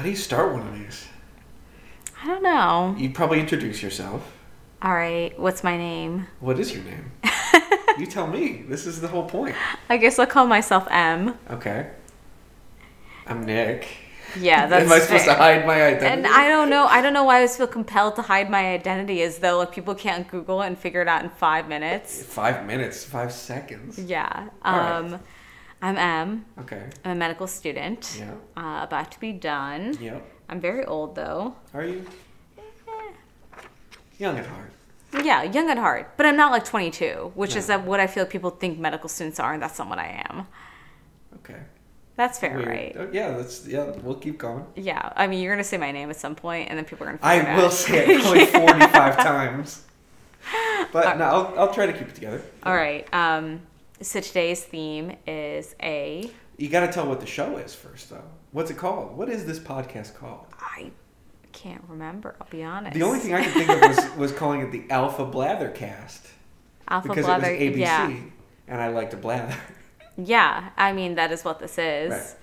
How do you start one of these? I don't know. You probably introduce yourself. All right, what's my name? What is your name? you tell me. This is the whole point. I guess I'll call myself M. Okay. I'm Nick. Yeah, that's Am I supposed to hide my identity? And I don't know. I don't know why I always feel compelled to hide my identity, as though like people can't Google it and figure it out in five minutes. Five minutes, five seconds. Yeah. All right. Um, I'm M. Okay. I'm a medical student. Yeah. Uh, about to be done. Yep. I'm very old though. Are you young at heart? Yeah, young at heart, but I'm not like 22, which is No. uh, what I feel people think medical students are, and that's not what I am. Okay. That's fair, Weird. right? Oh, yeah. That's yeah. We'll keep going. Yeah. I mean, you're gonna say my name at some point, and then people are gonna. I will out. say it probably forty-five times. But no, I'll, I'll try to keep it together. All right. Um, so today's theme is a. You got to tell what the show is first, though. What's it called? What is this podcast called? I can't remember. I'll be honest. The only thing I could think of was, was calling it the Alpha Blathercast Alpha because Blather. it was ABC, Yeah. and I like to blather. Yeah. I mean, that is what this is, Right.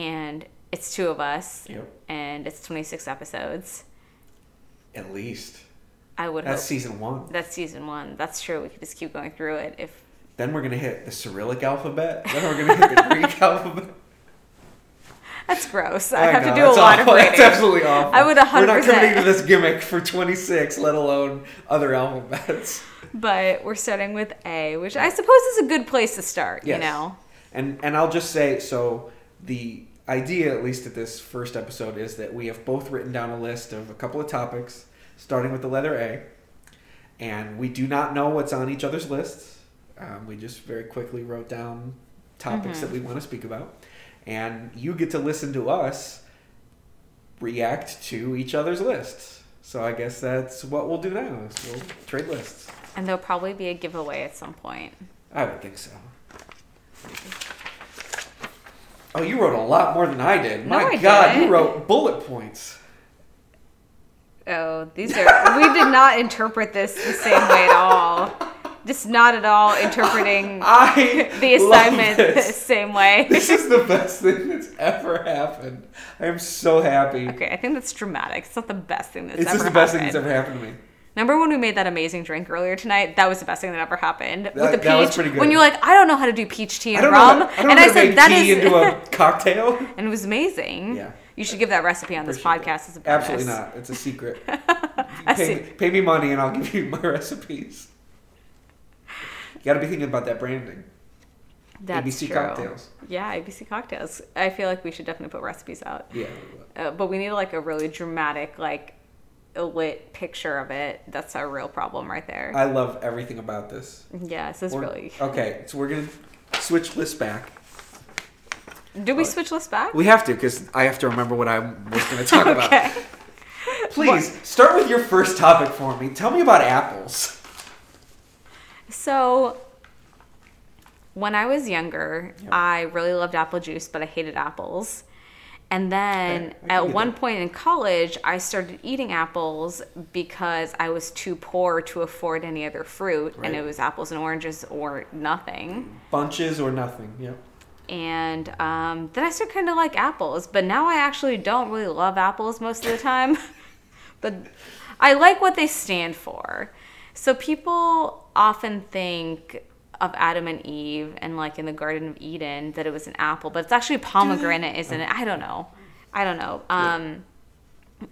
and it's two of us, Yep. and it's 26 episodes. At least I would that's hope. season one. That's season one. That's true. We could just keep going through it if. Then we're gonna hit the Cyrillic alphabet. Then we're gonna hit the Greek alphabet. That's gross. I, have know, to do a that's lot awful. of That's reading. absolutely awful. I would We're not 100%. committing to this gimmick for 26, let alone other alphabets. But we're starting with A, which I suppose is a good place to start. Yes. You know. And and I'll just say so the idea at least at this first episode is that we have both written down a list of a couple of topics starting with the letter A and we do not know what's on each other's lists. Um, we just very quickly wrote down topics that we want to speak about and you get to listen to us react to each other's lists. So I guess that's what we'll do now. Is we'll trade lists. And there'll probably be a giveaway at some point. I would think so. Oh, you wrote a lot more than I did. No, My I God, you didn't. wrote bullet points. Oh, these are. we did not interpret this the same way at all. Just not at all interpreting I the assignment the same way. This is the best thing that's ever happened. I am so happy. Okay, I think that's dramatic. It's not the best thing that's It's ever happened. It's just the best thing that's ever happened to me. Remember when we made that amazing drink earlier tonight? That was the best thing that ever happened. With the peach. that was pretty good. When you're like, I don't know how to do peach tea and rum. How, I and I how to make said that tea is, into a cocktail. and it was amazing. Yeah. You should give that recipe on this podcast that. as a bonus. Absolutely not. It's a secret. Pay, pay me money and I'll give you my recipes. Got to be thinking about that branding. That's ABC true. cocktails. Yeah, ABC cocktails. I feel like we should definitely put recipes out. Yeah. Uh, but we need like a really dramatic, like lit picture of it. That's our real problem right there. I love everything about this. yeah, this is We're- really. Okay, so we're gonna switch lists back. Do we switch lists back? We have to because I have to remember what I was going to talk about. okay. Please start with your first topic for me. Tell me about apples. So, when I was younger, I really loved apple juice, but I hated apples. And then Okay, at one that. point in college, I started eating apples because I was too poor to afford any other fruit, Right. and it was apples and oranges or nothing. Bunches or nothing. Yep. And um, then I started kind of like apples, but now I actually don't really love apples most of the time. but I like what they stand for. So people often think of Adam and Eve and like in the Garden of Eden that it was an apple, but it's actually pomegranate, isn't it? I don't know. I don't know. Um,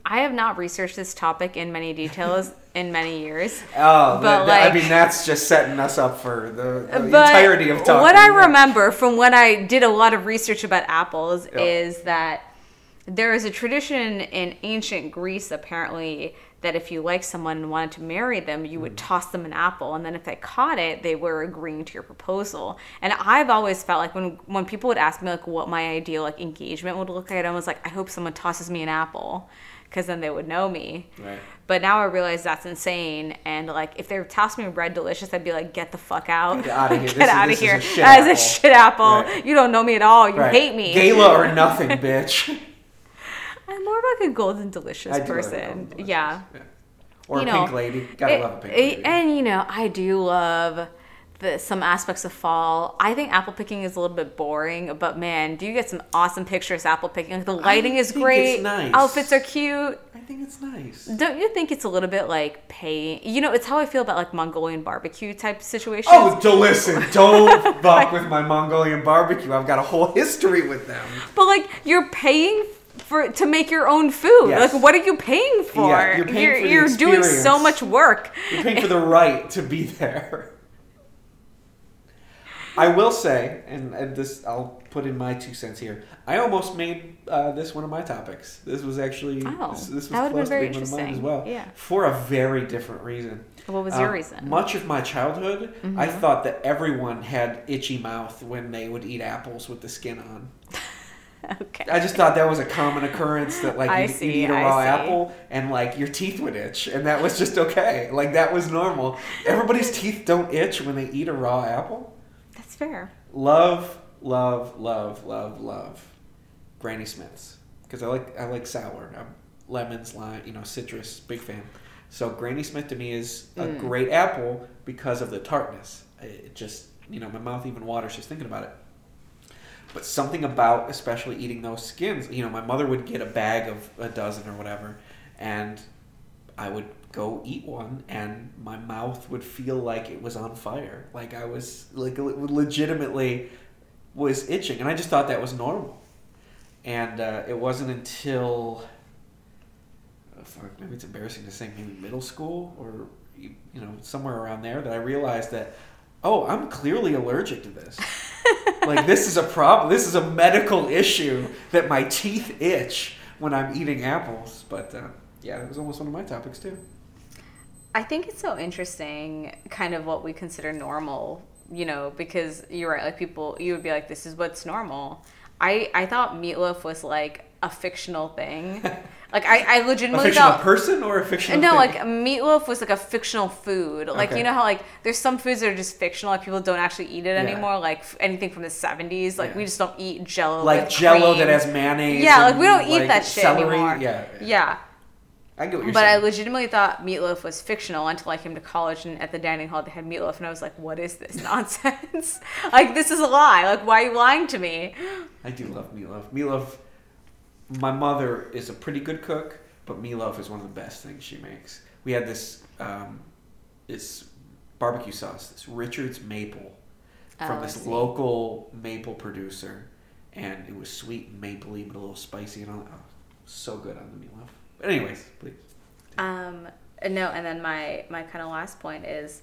I have not researched this topic in many details in many years. Oh, But, that- I mean that's just setting us up for the, the entirety of talking. What I yeah. remember from when I did a lot of research about apples Yeah. is that there is a tradition in ancient Greece, apparently, that if you liked someone and wanted to marry them, you Mm. would toss them an apple, and then if they caught it, they were agreeing to your proposal. And I've always felt like when when people would ask me like what my ideal like engagement would look like, I was like, I hope someone tosses me an apple, because then they would know me. Right. But now I realize that's insane. And like, if they tossed me Red Delicious, I'd be like, get the fuck out. Get outta here. Get out of a here. shit That is a shit apple. Right. You don't know me at all. You Right. hate me. Gala or nothing, bitch. I'm more of like a golden delicious person. Golden Delicious. yeah. Or You a know, pink lady. Gotta It- love a pink it- lady. and you know, I do love the, some aspects of fall. I think apple picking is a little bit boring, but man, do you get some awesome pictures apple picking? The lighting is think great. it's nice. Outfits are cute. I think it's nice. Don't you think it's a little bit like paying? You know, it's how I feel about like Mongolian barbecue type situations. Oh, don't listen. Don't fuck with my Mongolian barbecue. I've got a whole history with them. But like you're paying for to make your own food. Yes. Like what are you paying for? Yeah, you're paying you're, for you're doing so much work. You're paying for the right to be there. I will say, and, and this I'll put in my two cents here. I almost made uh, this one of my topics. This was actually Oh, this, this was that would've been close very to being one of mine as well. Yeah. For a very different reason. What was your Um, reason? Mm-hmm. Much of my childhood, I thought that everyone had itchy mouth when they would eat apples with the skin on. okay. I just thought that was a common occurrence that like see, eat a raw apple and like your teeth would itch and that was just okay. Like that was normal. Everybody's teeth don't itch when they eat a raw apple. That's fair. Love, love, love, love, love Granny Smiths because I like I like sour. I'm lemons, lime, you know, citrus, big fan. So Granny Smith to me is a Mm. great apple because of the tartness. It just, you know, my mouth even waters just thinking about it. But something about especially eating those skins, you know, my mother would get a bag of a dozen or whatever, and I would go eat one, and my mouth would feel like it was on fire, like I was like legitimately was itching, and I just thought that was normal. And uh, it wasn't until oh, fuck, maybe it's embarrassing to say maybe middle school or you you know somewhere around there that I realized that oh I'm clearly allergic to this. like this is a problem. This is a medical issue that my teeth itch when I'm eating apples. But uh, yeah, it was almost one of my topics too. I think it's so interesting, kind of what we consider normal, you know, because you're right. Like people, you would be like, "This is what's normal." I I thought meatloaf was like a fictional thing. like I, I legitimately thought. a fictional thought. person or a fictional no, thing? like meatloaf was like a fictional food. Like Okay. you know how like there's some foods that are just fictional, like people don't actually eat it Yeah. anymore. Like f- anything from the '70s, like Yeah. we just don't eat Jello. like Jello that has mayonnaise. Yeah, like we don't eat like, that shit celery. anymore. Yeah, Yeah, I get what you're but I legitimately thought meatloaf was fictional until I came to college and at the dining hall they had meatloaf and I was like, what is this nonsense? like this is a lie. Like why are you lying to me? I do love meatloaf. Meatloaf. My mother is a pretty good cook, but meatloaf is one of the best things she makes. We had this um, this barbecue sauce, this Richard's Maple, from Oh, this local maple producer, and it was sweet and mapley, but a little spicy and all. Oh, so good on the meatloaf. But anyways, please. Um, no, and then my my kind of last point is,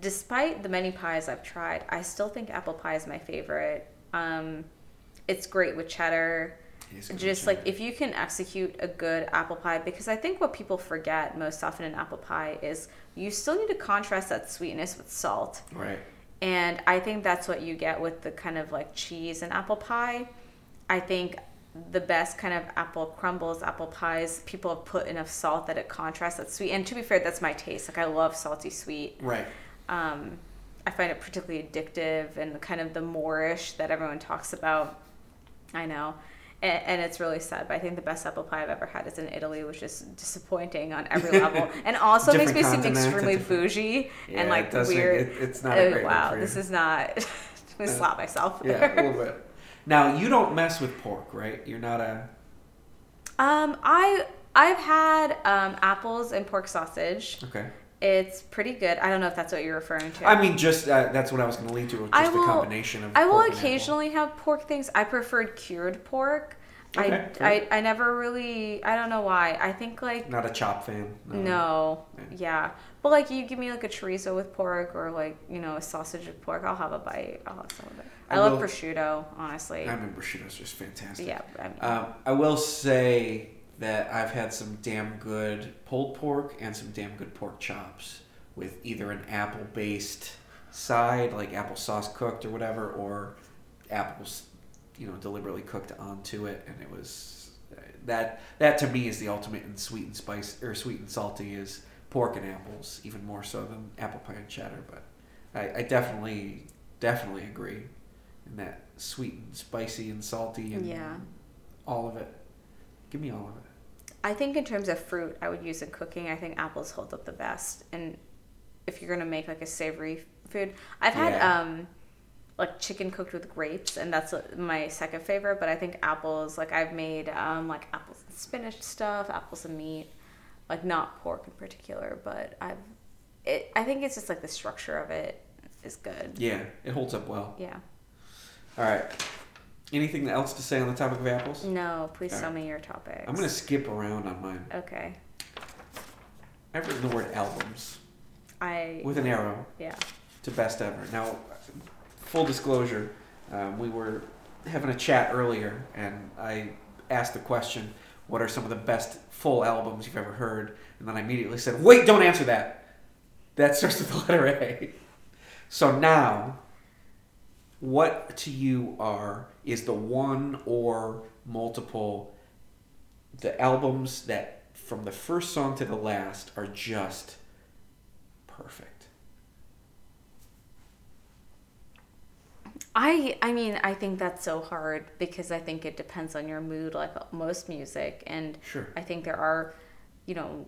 despite the many pies I've tried, I still think apple pie is my favorite. Um, it's great with cheddar. Just like if you can execute a good apple pie, because I think what people forget most often in apple pie is you still need to contrast that sweetness with salt. right. And I think that's what you get with the kind of like cheese and apple pie. I think the best kind of apple crumbles, apple pies, people have put enough salt that it contrasts that sweet. And to be fair, that's my taste. Like I love salty sweet. Right. Um, I find it particularly addictive and kind of the moreish that everyone talks about. I know. And, and it's really sad, but I think the best apple pie I've ever had is in Italy, which is disappointing on every level, and also makes me seem extremely bougie Yeah, and like make- weird. it- it's not a Oh, great wow, this is not. Let me Uh, slap myself. Yeah, a little bit. Now you don't mess with pork, right? You're not a. Um, I I've had um, apples and pork sausage. Okay. It's pretty good. I don't know if that's what you're referring to. I mean, just uh, that's what I was going to lead to. Just I the will- combination of. I will pork and apple. occasionally have pork things. I preferred cured pork. Okay, I, I I never really. I don't know why. I think like Not a chop fan. no, Yeah. yeah. But like you give me like a chorizo with pork or like you know a sausage with pork, I'll have a bite. I'll have some of it. I, I love will- prosciutto, honestly. I mean, prosciutto's just fantastic. yeah. I mean, Um, I will say that I've had some damn good pulled pork and some damn good pork chops with either an apple-based side, like applesauce cooked or whatever, or apples, you know, deliberately cooked onto it, and it was uh, that. That to me is the ultimate in sweet and spice or sweet and salty is pork and apples, even more so than apple pie and cheddar. But I, I definitely, definitely agree in that sweet and spicy and salty and Yeah. all of it. Give me all of it. I think in terms of fruit, I would use in cooking. I think apples hold up the best. And if you're gonna make like a savory food. I've had Yeah. um like chicken cooked with grapes, and that's my second favorite. But I think apples, like I've made um like apples and spinach stuff, apples and meat, like not pork in particular, but I've it. I think it's just like the structure of it is good. Yeah, it holds up well. Yeah. All right. Anything else to say on the topic of apples? No, please All tell me your topics. I'm gonna skip around on mine. Okay. I've written the word albums I. with an arrow Yeah. to best ever. Now, full disclosure, um, we were having a chat earlier, and I asked the question, "What are some of the best full albums you've ever heard?" And then I immediately said, "Wait, don't answer that. That starts with the letter A." So now, what to you are is the one or multiple the albums that from the first song to the last are just perfect. I I mean I think that's so hard because I think it depends on your mood like most music and Sure. I think there are you know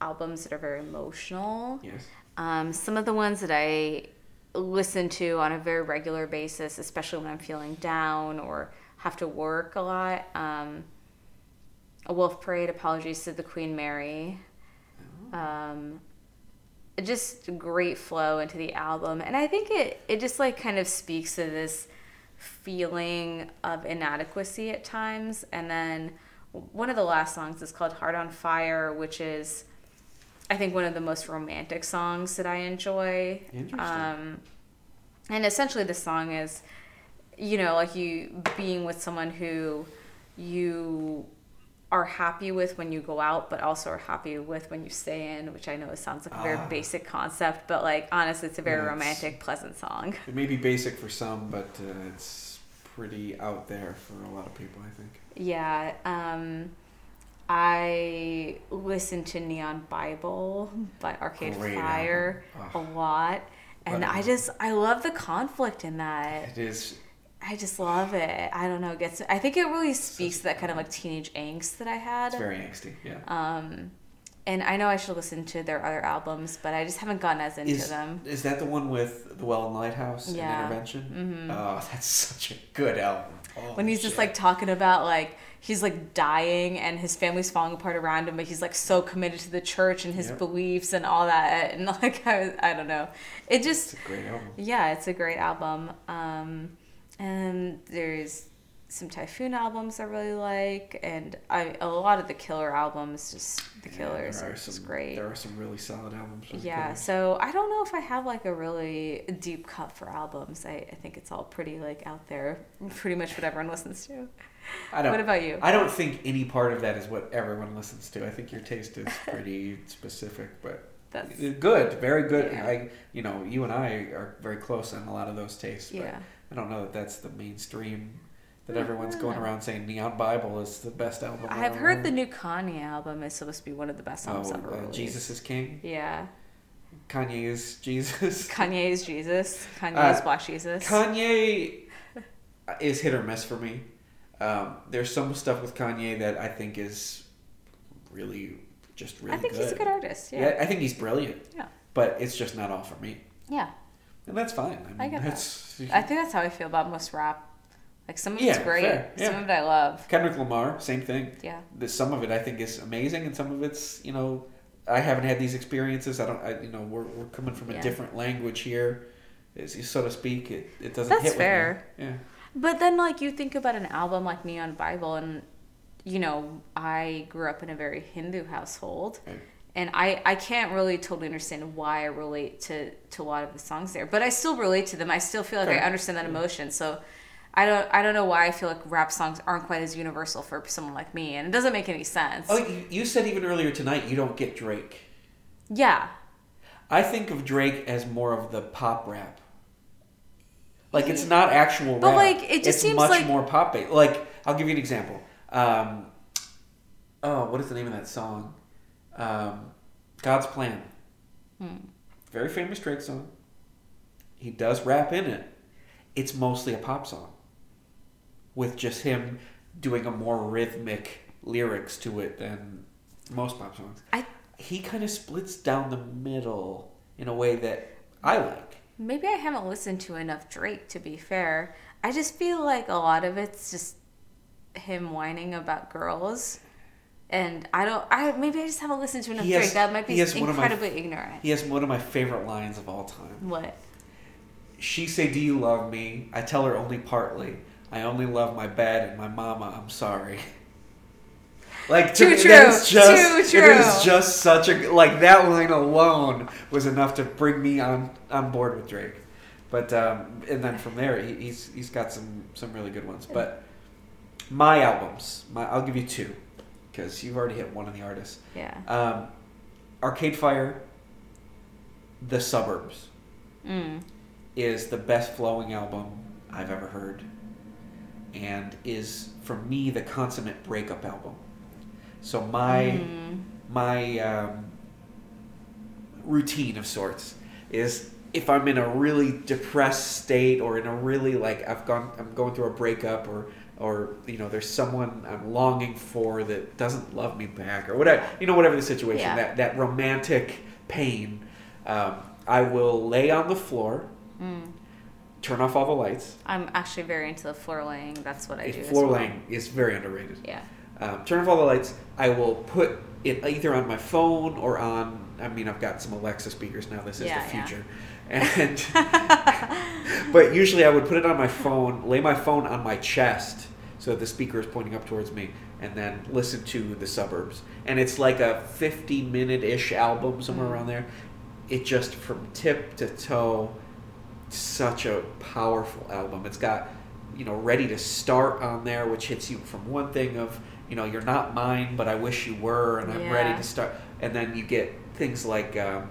albums that are very emotional. Yes. Um, some of the ones that I listen to on a very regular basis, especially when I'm feeling down or have to work a lot. Um, a Wolf Parade, Apologies to the Queen Mary. Um, just great flow into the album, and I think it it just like kind of speaks to this feeling of inadequacy at times. And then one of the last songs is called "Heart on Fire," which is I think one of the most romantic songs that I enjoy. Interesting. Um, and essentially, the song is, you know, like you being with someone who you are happy with when you go out, but also are happy with when you stay in, which I know sounds like a very Ah. basic concept, but like honestly, it's a very Yeah, romantic, pleasant song. It may be basic for some, but uh, it's pretty out there for a lot of people, I think. Yeah. Um, I listen to Neon Bible by Arcade Great Fire a lot. And What I just I love the conflict in that. It is. I just love it. I don't know. It gets. I think it really speaks to that kind of like teenage angst that I had. It's very angsty. Yeah. Um, and I know I should listen to their other albums, but I just haven't gotten as into is, them. is that the one with the Well and Lighthouse Yeah. and Intervention? Mhm. Oh, that's such a good album. when he's just like talking about like he's like dying and his family's falling apart around him, but he's like so committed to the church and his Yep. beliefs and all that. And like I, I don't know, it just it's a great album. yeah, it's a great album. Um, and there's some Typhoon albums I really like, and I a lot of the Killer albums. Just the Yeah, Killers there are are just some, great. There are some really solid albums. Yeah, so I don't know if I have like a really deep cut for albums. I, I think it's all pretty like out there, pretty much what everyone listens to. I don't. What about you? I don't think any part of that is what everyone listens to. I think your taste is pretty specific, but That's good, very good. Yeah. I, you know, you and I are very close on a lot of those tastes. But yeah. I don't know that that's the mainstream. That everyone's going around saying Neon Bible is the best album. I've ever. heard the new Kanye album is supposed to be one of the best albums Oh, ever uh. Jesus is King. Yeah, Kanye is Jesus. Kanye is Jesus. Kanye Uh, is Black Jesus. Kanye is hit or miss for me. Um, there's some stuff with Kanye that I think is really just really I think good. he's a good artist. yeah. Yeah. I think he's brilliant. Yeah. But it's just not all for me, Yeah. and that's fine. I, mean, I get that. I think that's how I feel about most rap. Like some of Yeah, it's great, yeah. some of it I love. Kendrick Lamar, same thing. Yeah. The, some of it I think is amazing, and some of it's you know I haven't had these experiences. I don't. I, you know, we're we're coming from a different language here, so to speak. It it doesn't That's hit with me. fair. Yeah. But then, like, you think about an album like Neon Bible, and, you know, I grew up in a very Hindu household. Right. And I, I can't really totally understand why I relate to, to a lot of the songs there, but I still relate to them. I still feel like. I understand that emotion. So I don't I don't know why I feel like rap songs aren't quite as universal for someone like me, and it doesn't make any sense. Oh, you, you said even earlier tonight you don't get Drake. Yeah, I think of Drake as more of the pop rap. Like it's not actual But, rap. like, it just it's seems much like- more pop based. Like I'll give you an example. Um, oh, what is the name of that song? Um, God's Plan. Hmm. Very famous Drake song. He does rap in it. It's mostly a pop song, with just him doing a more rhythmic lyrics to it than most pop songs I he kind of splits down the middle in a way that I like. Maybe I haven't listened to enough Drake to be fair. I just feel like a lot of it's just him whining about girls. And I don't. I maybe I just haven't listened to enough has- Drake. That might be he has one of my- incredibly ignorant. He has one of my favorite lines of all time. What? She say, "Do you love me?" I tell her only partly. I only love my bed and my mama. I'm sorry. Like to Too me, true. that is just Too it is just such a like that line alone was enough to bring me on on board with Drake. But um, and then from there he, he's he's got some some really good ones. But my albums, my I'll give you two because you've already hit one of the artists. Yeah. Um, Arcade Fire, The Suburbs Mm. is the best flowing album I've ever heard, and is for me the consummate breakup album. So my Mm. my um, routine of sorts is if I'm in a really depressed state or in a really like I've gone I'm going through a breakup or or you know there's someone I'm longing for that doesn't love me back or whatever you know whatever the situation Yeah. that that romantic pain um, I will lay on the floor Mm. turn off all the lights I'm actually very into the floor laying. That's what I do. floor well. laying is very underrated Yeah. Um, turn off all the lights. I will put it either on my phone or on. I mean, I've got some Alexa speakers now. This is Yeah, the yeah. future, and but usually I would put it on my phone, lay my phone on my chest so the speaker is pointing up towards me, and then listen to the suburbs. And it's like a fifty-minute-ish album somewhere Mm. around there. It just from tip to toe, such a powerful album. It's got you know ready to start on there, which hits you from one thing of you know you're not mine, but I wish you were, and I'm ready to start. And then you get things like. Um,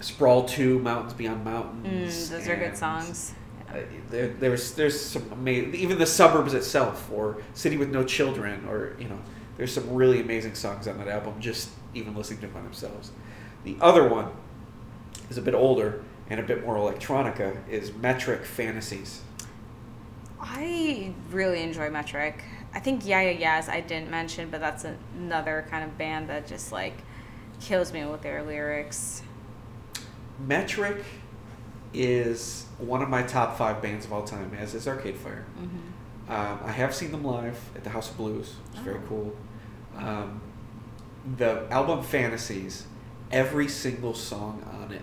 Sprawl Two, Mountains Beyond Mm, Mountains. those are good songs. uh, there, there's there's some amazing, even the suburbs itself, or City with No Children, or you know, there's some really amazing songs on that album. Just even listening to them by themselves. The other one is a bit older and a bit more electronica. Is Metric Fantasies. I really enjoy Metric. I think Yeah Yeah Yeahs I didn't mention, but that's another kind of band that just like kills me with their lyrics. Metric is one of my top five bands of all time, as is Arcade Fire. hmm Um, I have seen them live at the House of Blues. It's very Oh. cool. Um, the album Fantasies, every single song on it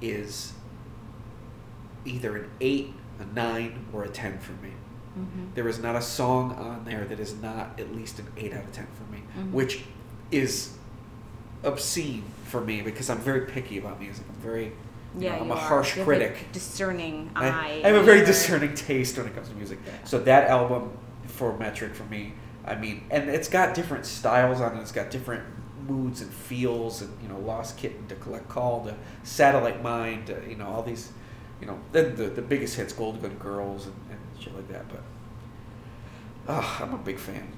is either an 8, a 9, or a 10 for me. Hmm There is not a song on there that is not at least an 8 out of 10 for me, Mhm. which is obscene for me because I'm very picky about music. I'm very, Yeah, know, I'm a harsh critic. A discerning I, eye. I have a very discerning taste when it comes to music. Yeah. So that album for Metric for me, I mean, and it's got different styles on it. It's got different moods and feels, and you know, Lost Kitten to Collect Call to Satellite Mind, to, you know, all these, you know, then the the biggest hits, Gold Gun Girls and shit like that. But, oh, I'm a big fan.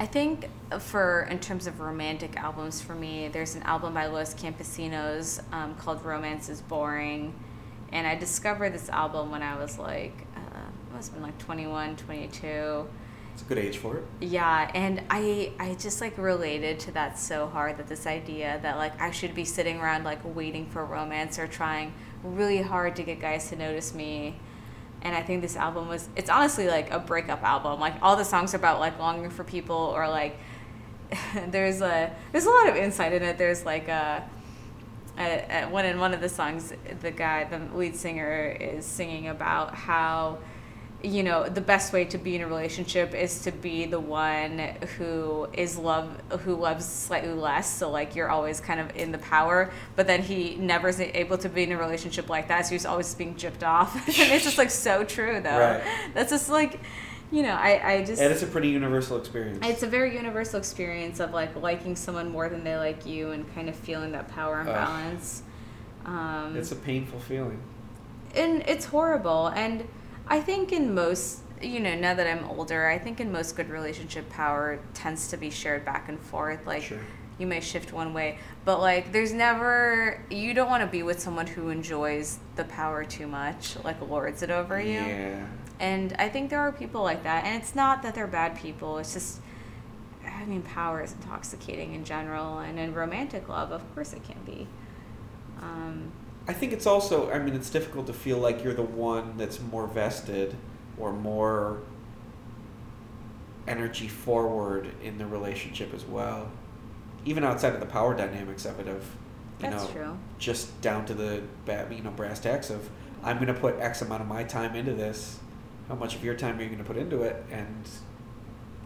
I think for in terms of romantic albums for me, there's an album by Los Campesinos um, called "Romance Is Boring," and I discovered this album when I was like, uh, I must have been like 21, 22. It's a good age for it. Yeah, and I I just like related to that so hard that this idea that like I should be sitting around like waiting for romance or trying really hard to get guys to notice me. And I think this album was it's honestly like a breakup album. Like all the songs are about like longing for people or like there's a there's a lot of insight in it. There's like a uh, one in one of the songs, the guy, the lead singer, is singing about how, you know, the best way to be in a relationship is to be the one who is love, who loves slightly less. So like you're always kind of in the power, but then he never is able to be in a relationship like that. So he's always being gypped off, and it's just like so true though. Right. That's just like, you know, I I just And it's a pretty universal experience. it's a very universal experience of like liking someone more than they like you and kind of feeling that power imbalance. Um, It's a painful feeling. and it's horrible. And I think in most, you know, now that I'm older, I think in most good relationship, power tends to be shared back and forth. Like Sure. you may shift one way, but like there's never you don't want to be with someone who enjoys the power too much, like lords it over you. Yeah. And I think there are people like that. And it's not that they're bad people. It's just, I mean, power is intoxicating in general. And in romantic love, of course it can be. Um, I think it's also. I mean, it's difficult to feel like you're the one that's more vested or more energy forward in the relationship as well. Even outside of the power dynamics of it, of you That's know, true. just down to the you know brass tacks of I'm going to put X amount of my time into this. How much of your time are you going to put into it? And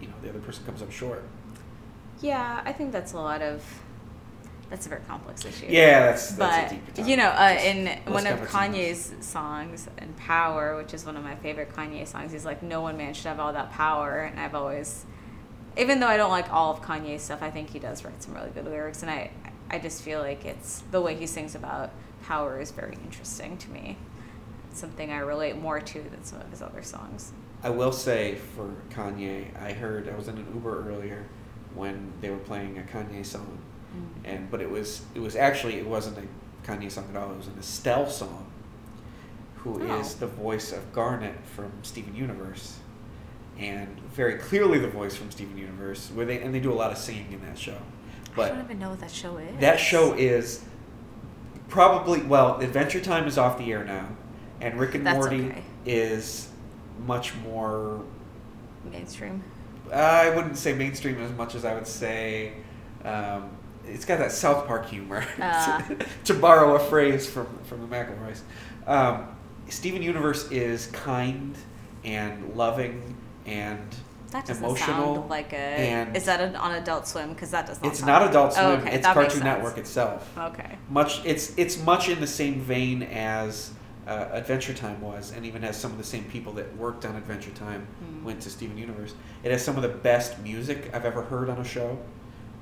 you know, the other person comes up short. Yeah, I think that's a lot of. That's a very complex issue. Yeah, that's that's but a deeper topic. you know, uh, in one of Kanye's songs, "In Power," which is one of my favorite Kanye songs, he's like, "No one man should have all that power," and I've always, even though I don't like all of Kanye's stuff, I think he does write some really good lyrics, and I, I just feel like it's the way he sings about power is very interesting to me. It's something I relate more to than some of his other songs. I will say for Kanye, I heard I was in an Uber earlier when they were playing a Kanye song, and but it was it was actually it wasn't a Kanye song at all. It was an Estelle song, who is Oh. the voice of Garnet from Steven Universe, and very clearly the voice from Steven Universe. Where they and they do a lot of singing in that show, I don't even know what that show is. that show is probably well adventure time is off the air now and rick and That's morty okay. is much more mainstream. i wouldn't say mainstream as much as i would say um, it's got that south park humor Ah. to borrow a phrase from, from the mcelroys um, steven universe is kind and loving and That doesn't emotional sound like a. and- is that an, on Adult Swim? Because that does not. it's sound not adult Oh, swim okay, it's that cartoon network itself Okay. much it's it's much in the same vein as uh, Adventure Time was, and even has some of the same people that worked on Adventure Time Hmm. went to Steven Universe. It has some of the best music I've ever heard on a show.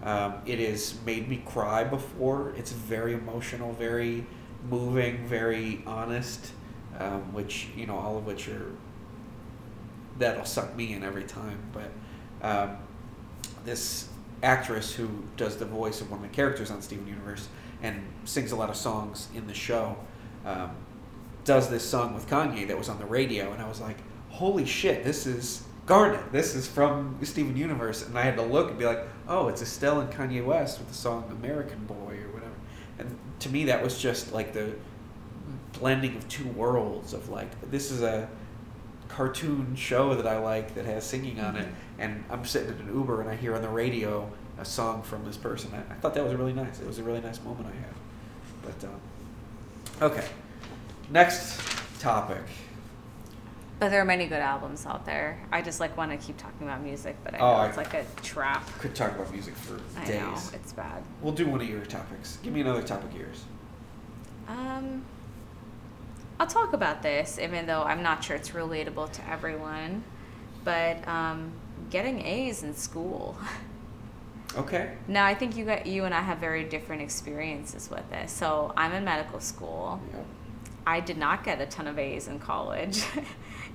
Um, it has made me cry before. It's very emotional, very moving, very honest, um, which you know, all of which are that'll suck me in every time. But um, this actress who does the voice of one of the characters on Steven Universe and sings a lot of songs in the show um, does this song with Kanye that was on the radio, and I was like, "Holy shit! This is Garnet. This is from Steven Universe." And I had to look and be like, "Oh, it's Estelle and Kanye West with the song American Boy or whatever." And to me, that was just like the blending of two worlds of like this is a cartoon show that I like that has singing on it, and I'm sitting in an Uber and I hear on the radio a song from this person. I, I thought that was really nice. It was a really nice moment I had. But um, okay, next topic. But there are many good albums out there. I just like want to keep talking about music, but I know Oh, I- it's like a trap. Could talk about music for I days. know it's bad. We'll do one of your topics. Give me another topic of yours. Um, I'll talk about this, even though I'm not sure it's relatable to everyone. But um, getting A's in school. Okay. now I think you got you and I have very different experiences with this. So I'm in medical school. Yep. I did not get a ton of A's in college.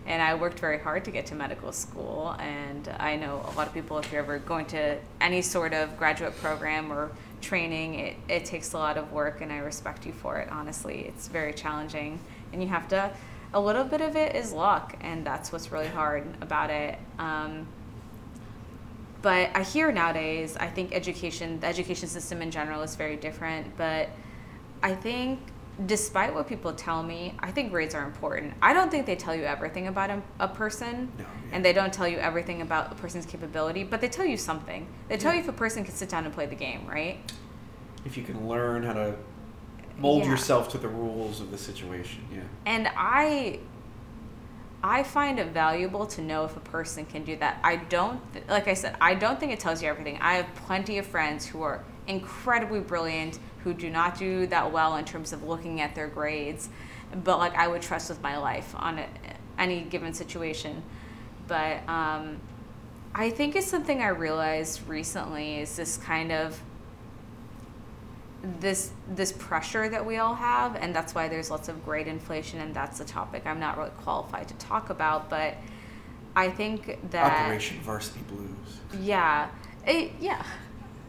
and I worked very hard to get to medical school. And I know a lot of people, if you're ever going to any sort of graduate program or training, it, it takes a lot of work, and I respect you for it, honestly. It's very challenging. And you have to, a little bit of it is luck, and that's what's really hard about it. Um, but I hear nowadays, I think education, the education system in general is very different. But I think, despite what people tell me, I think grades are important. I don't think they tell you everything about a, a person, No, yeah. and they don't tell you everything about a person's capability, but they tell you something. They tell Yeah. you if a person can sit down and play the game, right? If you can learn how to mold Yeah. yourself to the rules of the situation, yeah. And I I find it valuable to know if a person can do that. I don't th- like I said, I don't think it tells you everything. I have plenty of friends who are incredibly brilliant who do not do that well in terms of looking at their grades, but like I would trust with my life on a, any given situation. But um, I think it's something I realized recently is this kind of this this pressure that we all have and that's why there's lots of grade inflation and that's a topic I'm not really qualified to talk about but I think that Operation Varsity Blues. yeah it, yeah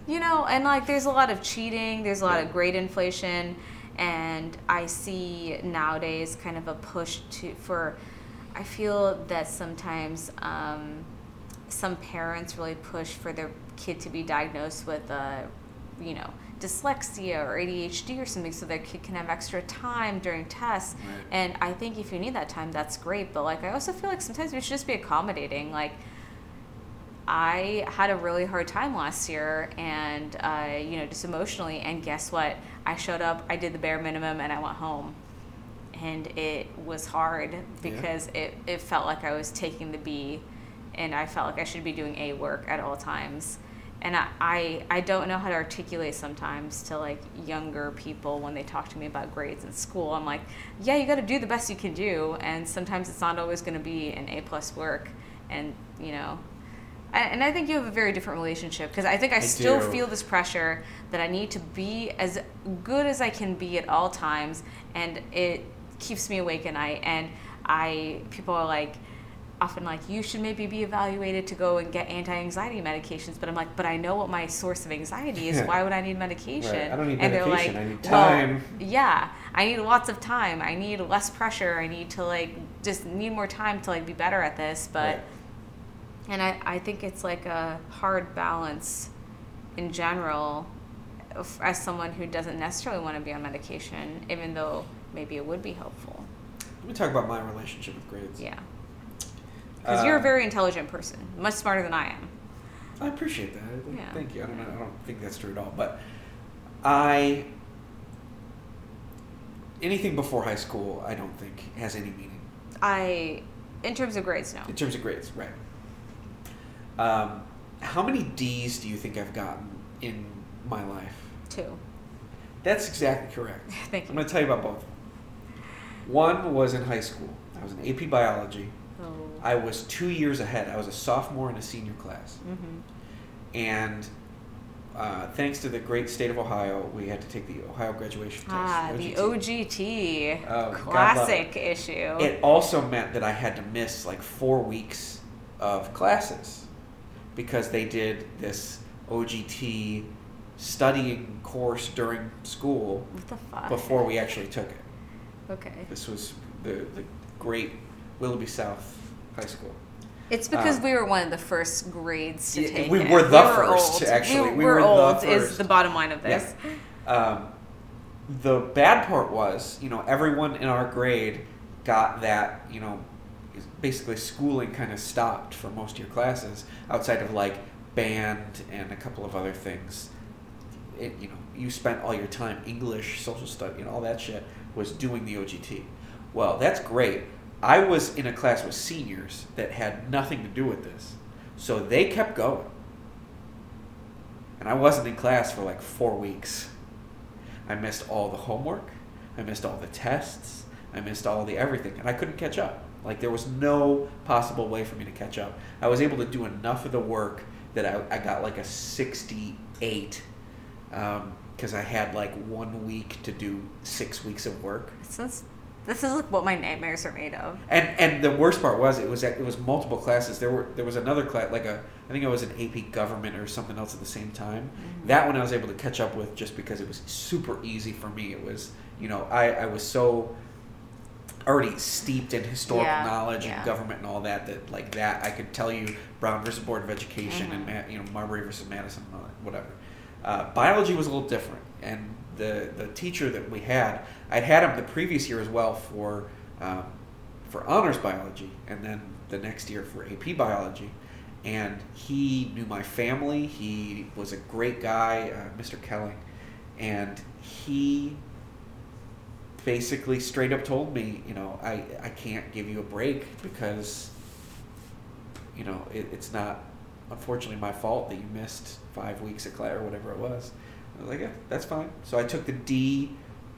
you know and like there's a lot of cheating there's a lot Yeah. of grade inflation and I see nowadays kind of a push to for I feel that sometimes um, some parents really push for their kid to be diagnosed with a you know dyslexia or ADHD or something, so their kid can have extra time during tests. Right. And I think if you need that time, that's great. But like, I also feel like sometimes we should just be accommodating. Like, I had a really hard time last year, and uh, you know, just emotionally. And guess what? I showed up, I did the bare minimum, and I went home. And it was hard because it, it felt like I was taking the B, and I felt like I should be doing A work at all times. And I, I, I don't know how to articulate sometimes to like younger people when they talk to me about grades in school. I'm like, yeah, you got to do the best you can do, and sometimes it's not always going to be an A plus work, and you know, and I think you have a very different relationship because I think I, I still do. feel this pressure that I need to be as good as I can be at all times, and it keeps me awake at night. And I people are like often like you should maybe be evaluated to go and get anti-anxiety medications but i'm like but i know what my source of anxiety is Yeah. why would i need medication Right. I don't need and they're medication, like I need "Well, time." yeah i need lots of time i need less pressure i need to like just need more time to like be better at this but Right. And I, I think it's like a hard balance in general as someone who doesn't necessarily want to be on medication, even though maybe it would be helpful. Let me talk about my relationship with grades. Yeah. Because you're a Uh, very intelligent person, much smarter than I am. I appreciate that. Yeah. Thank you. I don't know. I don't think that's true at all. But I anything before high school, I don't think has any meaning I, in terms of grades, no. in terms of grades. Right. Um, how many D's do you think I've gotten in my life? Two. That's exactly correct. Thank you. I'm going to tell you about both. One was in high school. I was in AP biology. Oh. I was two years ahead. I was a sophomore in a senior class. Mm-hmm. and uh, thanks to the great state of Ohio, we had to take the Ohio graduation test. Ah, the OGT. Oh, classic issue. It also meant that I had to miss like four weeks of classes because they did this OGT studying course during school what the fuck? before we actually took it. Okay. This was the, the great Willoughby South High School. It's because Um, we were one of the first grades to Yeah, take we it. were the We first, old. actually. We, We were, were the old is the bottom line of this. Um, the bad part was, you know, everyone in our grade got that, you know, basically schooling kind of stopped for most of your classes outside of like band and a couple of other things. It, you know, you spent all your time English, social study, you know, all that shit was doing the OGT. Well, that's great. I was in a class with seniors that had nothing to do with this, so they kept going and I wasn't in class for like four weeks. I missed all the homework, I missed all the tests, I missed all the everything, and I couldn't catch up. Like there was no possible way for me to catch up. I was able to do enough of the work that I, I got like a 68 um, because I had like one week to do six weeks of work. This is, this is like what my nightmares are made of. And and the worst part was it was it was multiple classes. There were there was another class like a I think it was an AP government or something else at the same time. Mm-hmm. That one I was able to catch up with just because it was super easy for me. It was you know I I was so already steeped in historical Yeah, knowledge yeah. and government and all that that like that I could tell you Brown versus Board of Education and Mhm. Ma- you know Marbury versus Madison and that, whatever. Uh, biology was a little different, and the the teacher that we had, I'd had him the previous year as well for um, for honors biology, and then the next year for AP biology, and he knew my family. He was a great guy, uh, Mr. Kelling, and he basically straight up told me, you know, I, I can't give you a break because, you know, it, it's not, unfortunately, my fault that you missed five weeks of class or whatever it was. I was like, yeah, that's fine. So I took the D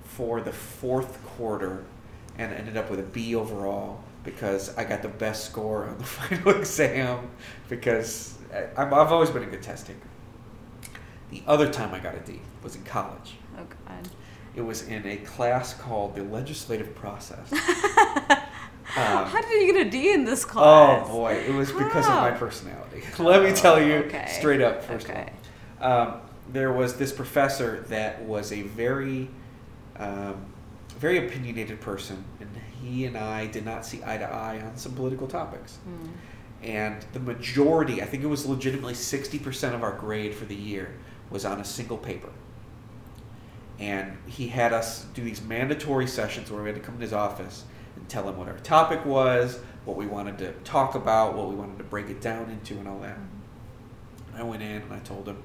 for the fourth quarter and ended up with a B overall because I got the best score on the final exam because I, I've always been a good test taker. The other time I got a D was in college. It was in a class called the legislative process. Um, How did you get a D in this class? oh boy, it was because of my personality. Let me tell you Okay. straight up. First Okay. of all, um, there was this professor that was a very, um, very opinionated person, and he and I did not see eye to eye on some political topics. Hmm. And the majority, I think it was legitimately sixty percent of our grade for the year, was on a single paper. And he had us do these mandatory sessions where we had to come to his office and tell him what our topic was, what we wanted to talk about, what we wanted to break it down into, and all that. I went in and I told him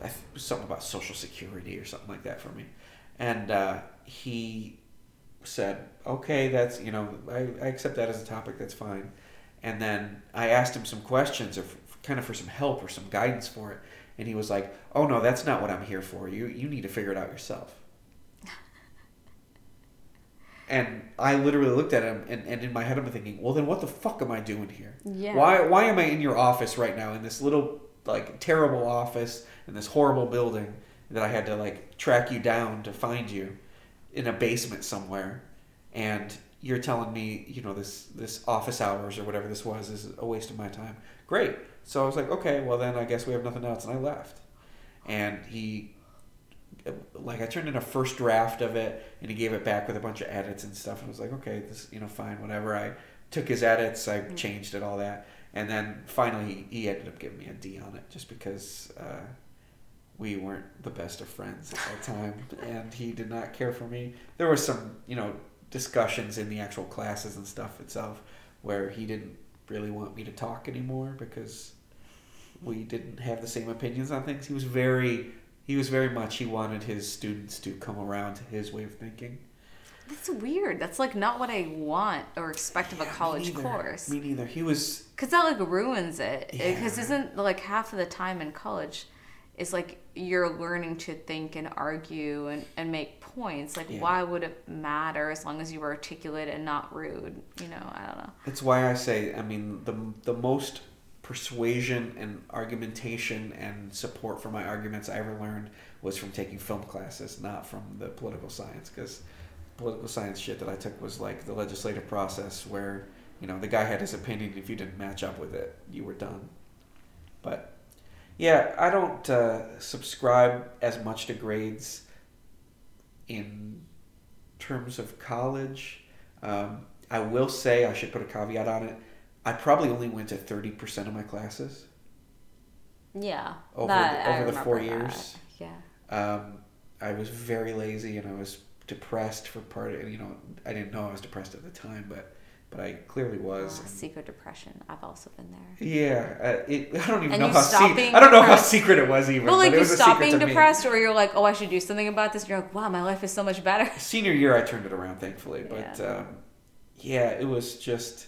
I th- something about social security or something like that for me, and uh, he said, "Okay, that's you know I, I accept that as a topic. That's fine." And then I asked him some questions or f- kind of for some help or some guidance for it, and he was like, "Oh no, that's not what I'm here for. You you need to figure it out yourself." and I literally looked at him, and, and in my head I'm thinking, "Well, then what the fuck am I doing here? Yeah. Why why am I in your office right now in this little like terrible office in this horrible building that I had to like track you down to find you in a basement somewhere, and you're telling me you know this this office hours or whatever this was is a waste of my time. Great. So I was like, okay, well then I guess we have nothing else, and I left. And he like I turned in a first draft of it and he gave it back with a bunch of edits and stuff. And I was like okay this you know fine whatever. I took his edits I changed it all that. And then finally he, he ended up giving me a D on it just because uh, we weren't the best of friends at that time. And he did not care for me. There were some you know discussions in the actual classes and stuff itself where he didn't really want me to talk anymore because we didn't have the same opinions on things he was very he was very much he wanted his students to come around to his way of thinking. That's weird. That's like not what I want or expect of a Yeah, me college neither. course. Me neither. He was Because that like ruins it. Because Yeah. isn't like half of the time in college is like you're learning to think and argue and, and make points. Like Yeah. why would it matter as long as you were articulate and not rude? You know, I don't know. That's why I say, I mean, the the most persuasion and argumentation and support for my arguments I ever learned was from taking film classes, not from the political science. Because political science shit that I took was like the legislative process, where you know the guy had his opinion. If you didn't match up with it, you were done. But yeah, I don't uh, subscribe as much to grades in terms of college. Um, I will say I should put a caveat on it. I probably only went to thirty percent of my classes Yeah. over that- the, over the four remember years. Yeah. Um, I was very lazy and I was depressed for part of it. You know, I didn't know I was depressed at the time, but but I clearly was. Oh, secret depression. I've also been there. yeah, uh, it, I don't even And know how se- I don't know how secret it was even. But like it you stop being depressed, or you're like, oh, I should do something about this. And you're like, wow, my life is so much better. Senior year, I turned it around, thankfully. But Yeah. um, yeah, it was just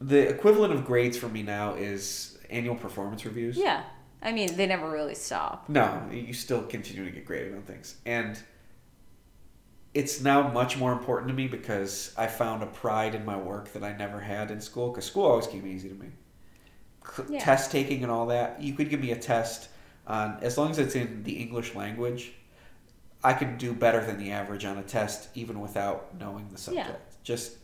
the equivalent of grades for me now is annual performance reviews. Yeah. I mean, they never really stop. No, you still continue to get graded on things. And it's now much more important to me because I found a pride in my work that I never had in school because school always came easy to me. Yeah. Test taking and all that, you could give me a test on, as long as it's in the English language, I could do better than the average on a test even without knowing the Yeah. subject. Just,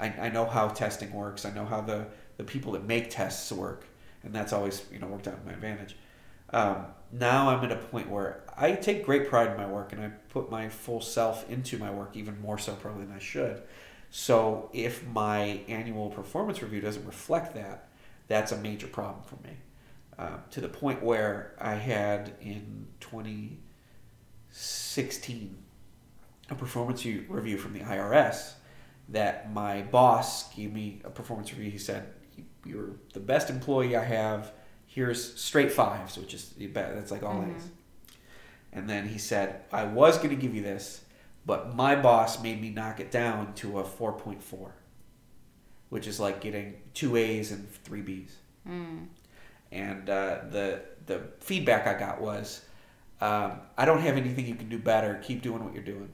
I, I know how testing works, I know how the, the people that make tests work, and that's always, you know, worked out to my advantage. Um, now I'm at a point where I take great pride in my work and I put my full self into my work even more so probably than I should. So if my annual performance review doesn't reflect that, that's a major problem for me. Um, to the point where I had in 2016 a performance review from the IRS that my boss gave me a performance review. He said, "You're the best employee I have. Here's straight fives, which is that's like all Mhm. A's." And then he said, "I was going to give you this, but my boss made me knock it down to a 4.4, which is like getting two A's and three B's." Mm. and uh, the the feedback I got was, um, I don't have anything you can do better. Keep doing what you're doing.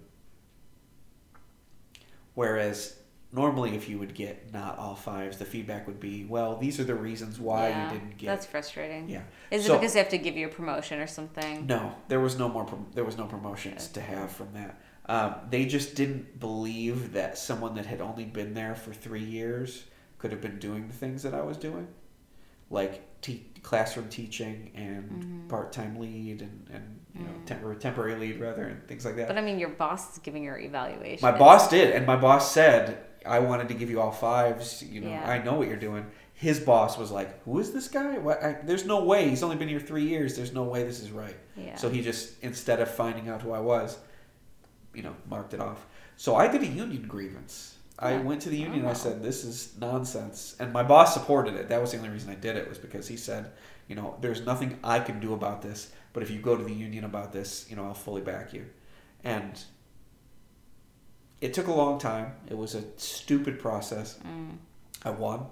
Whereas normally, if you would get not all fives, the feedback would be, well, these are the reasons why Yeah, you didn't get. That's frustrating. yeah. Is So- it because they have to give you a promotion or something? No, there was no more. There was no promotions to have from that. Um, they just didn't believe that someone that had only been there for three years could have been doing the things that I was doing, like te- classroom teaching and Mhm. part-time lead and, and you know Mm. temporary temporary lead rather and things like that. But I mean, your boss is giving your evaluation. my boss did, and my boss said, "I wanted to give you all fives. You know, Yeah. I know what you're doing." his boss was like, "Who is this guy? What? I, there's no way. He's only been here three years. There's no way this is right." Yeah. So he just instead of finding out who I was, you know, marked it off. So I did a union grievance. I went to the union. and I Oh. said, "This is nonsense," and my boss supported it. That was the only reason I did it was because he said, "You know, there's nothing I can do about this, but if you go to the union about this, you know, I'll fully back you." And it took a long time. It was a stupid process. Mm, I won,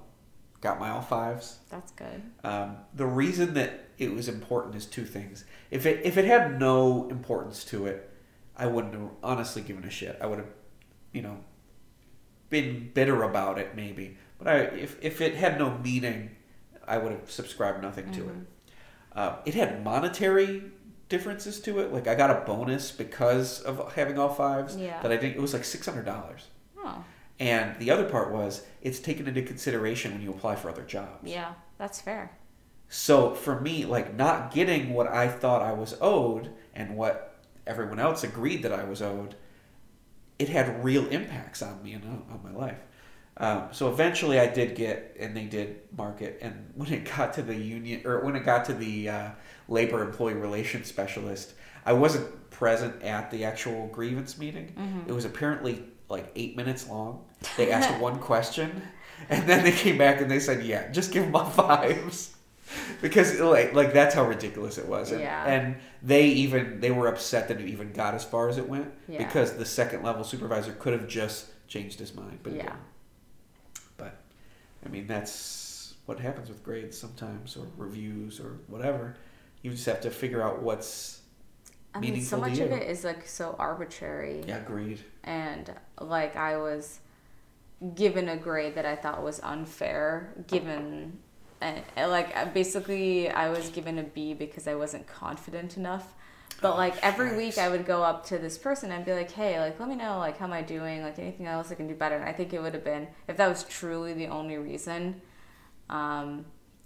got my all fives. that's good. Um, the reason that it was important is two things. If it if it had no importance to it, I wouldn't have honestly given a shit. I would have, you know, been bitter about it maybe. But I if if it had no meaning, I would have subscribed nothing to it. Uh, it had monetary differences to it. Like I got a bonus because of having all fives. Yeah. That I think it was like six hundred dollars. Oh, And the other part was it's taken into consideration when you apply for other jobs. yeah, that's fair. So for me, like not getting what I thought I was owed and what everyone else agreed that I was owed, it had real impacts on me and on my life. Um, so eventually, I did get, and they did market. And when it got to the union, or when it got to the uh, labor employee relations specialist, I wasn't present at the actual grievance meeting. It was apparently like eight minutes long. They asked one question, and then they came back and they said, "Yeah, just give them all fives. because like like that's how ridiculous it was. And, Yeah. and they even they were upset that it even got as far as it went Yeah. because the second level supervisor could have just changed his mind, but Yeah. I mean that's what happens with grades sometimes or reviews or whatever. You just have to figure out what's I mean, so much of it is like so arbitrary. yeah, agreed. and like I was given a grade that I thought was unfair given and like basically I was given a B because I wasn't confident enough but Oh, like every yikes. week I would go up to this person and be like hey like let me know like how am I doing like anything else I can do better and I think it would have been if that was truly the only reason um,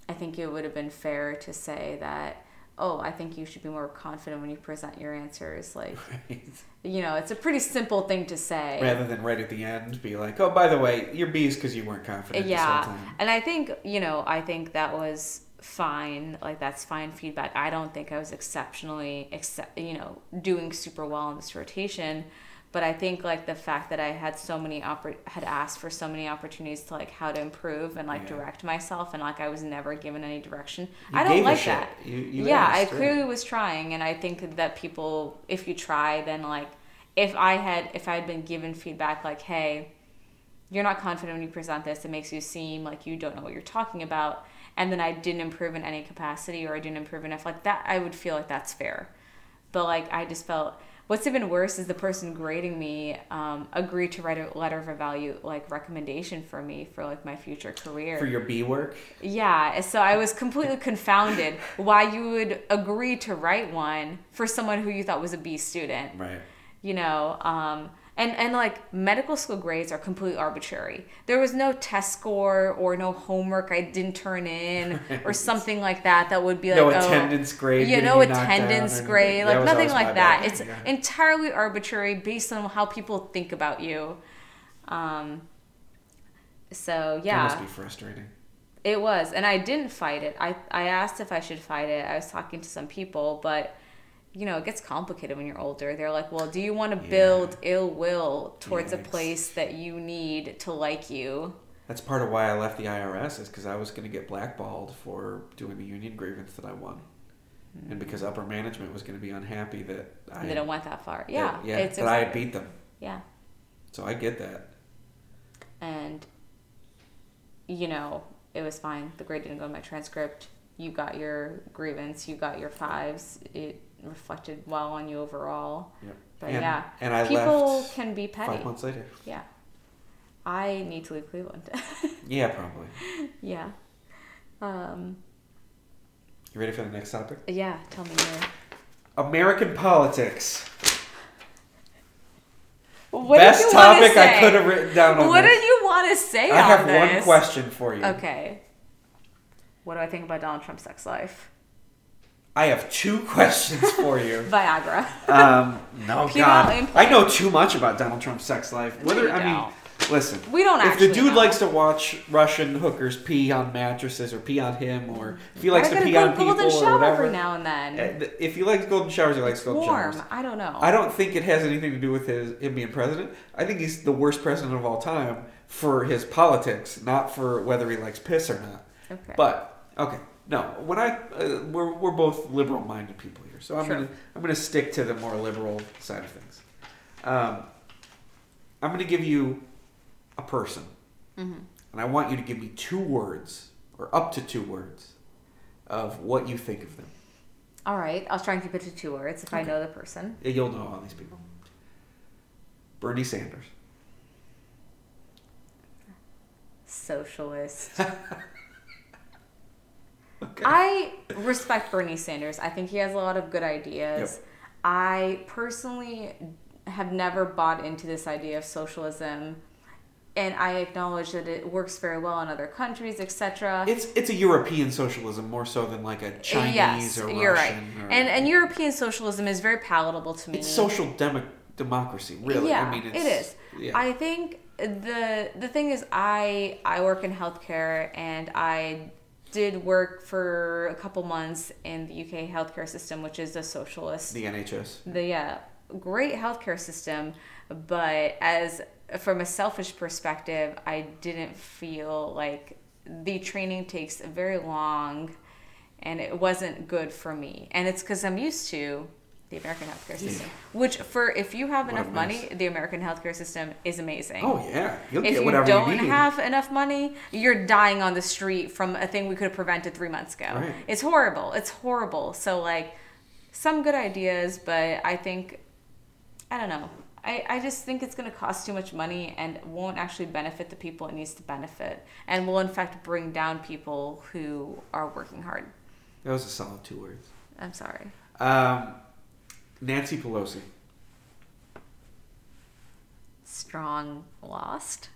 I think it would have been fair to say that oh I think you should be more confident when you present your answers like Right. you know, it's a pretty simple thing to say. Rather than right at the end be like, oh, by the way, your B is because you weren't confident yeah. And I think, you know, I think that was fine. Like that's fine feedback. I don't think I was exceptionally except, you know, doing super well in this rotation, but I think like the fact that I had so many oppor- had asked for so many opportunities to like how to improve and like Yeah. direct myself and like I was never given any direction. You I don't like that. You- you yeah, I clearly was trying and I think that people if you try then like if I had if I had been given feedback like, hey, you're not confident when you present this, it makes you seem like you don't know what you're talking about, and then I didn't improve in any capacity or I didn't improve enough, like that I would feel like that's fair. But like I just felt what's even worse is the person grading me um, agreed to write a letter of value like recommendation for me for like my future career. For your B work, Yeah, so I was completely confounded why you would agree to write one for someone who you thought was a B student. right? You know, um, and and like medical school grades are completely arbitrary. There was no test score or no homework I didn't turn in or something like that that would be like no oh, attendance grade. you know, attendance grade, like nothing like that. bad. It's Yeah. entirely arbitrary based on how people think about you. Um, so That yeah, must be frustrating. it was, and I didn't fight it. I I asked if I should fight it. I was talking to some people, but you know, it gets complicated when you're older. They're like, "Well, do you want to Yeah. build ill will towards a place that you need to like you?" That's part of why I left the IRS is because I was going to get blackballed for doing the union grievance that I won, and because upper management was going to be unhappy that I And they don't went that far. that- Yeah, yeah it's that I beat them. Yeah, So I get that. and you know, it was fine. The grade didn't go in my transcript. You got your grievance. You got your fives. It reflected well on you overall. Yep. But and, yeah, and I people left can be petty. five months later. Yeah. I need to leave Cleveland. Yeah, probably. yeah. Um, You ready for the next topic? yeah, tell me more. American politics. What Best did you wanna topic I could have written down on What this. did you want to say I have this? one question for you. Okay. What do I think about Donald Trump's sex life? I have two questions for you. Viagra. Um, no, Penile God, implant. I know too much about Donald Trump's sex life. Whether I mean. Listen, We don't actually If actually the dude know. likes to watch Russian hookers pee on mattresses or pee on him, or if he likes I to get a pee good on people golden or shower whatever, every now and then. uh, if he likes golden showers, he likes golden warm. showers. I don't know. I don't think it has anything to do with his him being president. I think he's the worst president of all time for his politics, not for whether he likes piss or not. Okay. But okay, no. When I uh, we're we're both liberal-minded people here, so I'm Sure. gonna I'm gonna stick to the more liberal side of things. Um, I'm gonna give you a person, Mhm. and I want you to give me two words or up to two words of what you think of them. All right. I'll try and keep it to two words if I know the person. Yeah, You'll know all these people. Bernie Sanders. Socialist. Okay. I respect Bernie Sanders. I think he has a lot of good ideas. Yep. I personally have never bought into this idea of socialism, and I acknowledge that it works very well in other countries, etc. It's it's a European socialism more so than like a Chinese yes, or you're right. Or, And and European socialism is very palatable to me. it's social demo- democracy, really. Yeah, I mean, it's, it is. Yeah. I think the the thing is, I I work in healthcare, and I did work for a couple months in the UK healthcare system, which is a socialist. the NHS. the yeah, great healthcare system, but as from a selfish perspective, I didn't feel like the training takes very long, and it wasn't good for me. And it's because I'm used to the American healthcare system, which for if you have What enough money, the American healthcare system is amazing. Oh yeah, you'll If you don't you have enough money, you're dying on the street from a thing we could have prevented three months ago. Right. It's horrible. It's horrible. So like, some good ideas, but I think, I don't know. I, I just think it's going to cost too much money and won't actually benefit the people it needs to benefit, and will in fact bring down people who are working hard. that was a solid two words. I'm sorry. Um, Nancy Pelosi. Strong lost.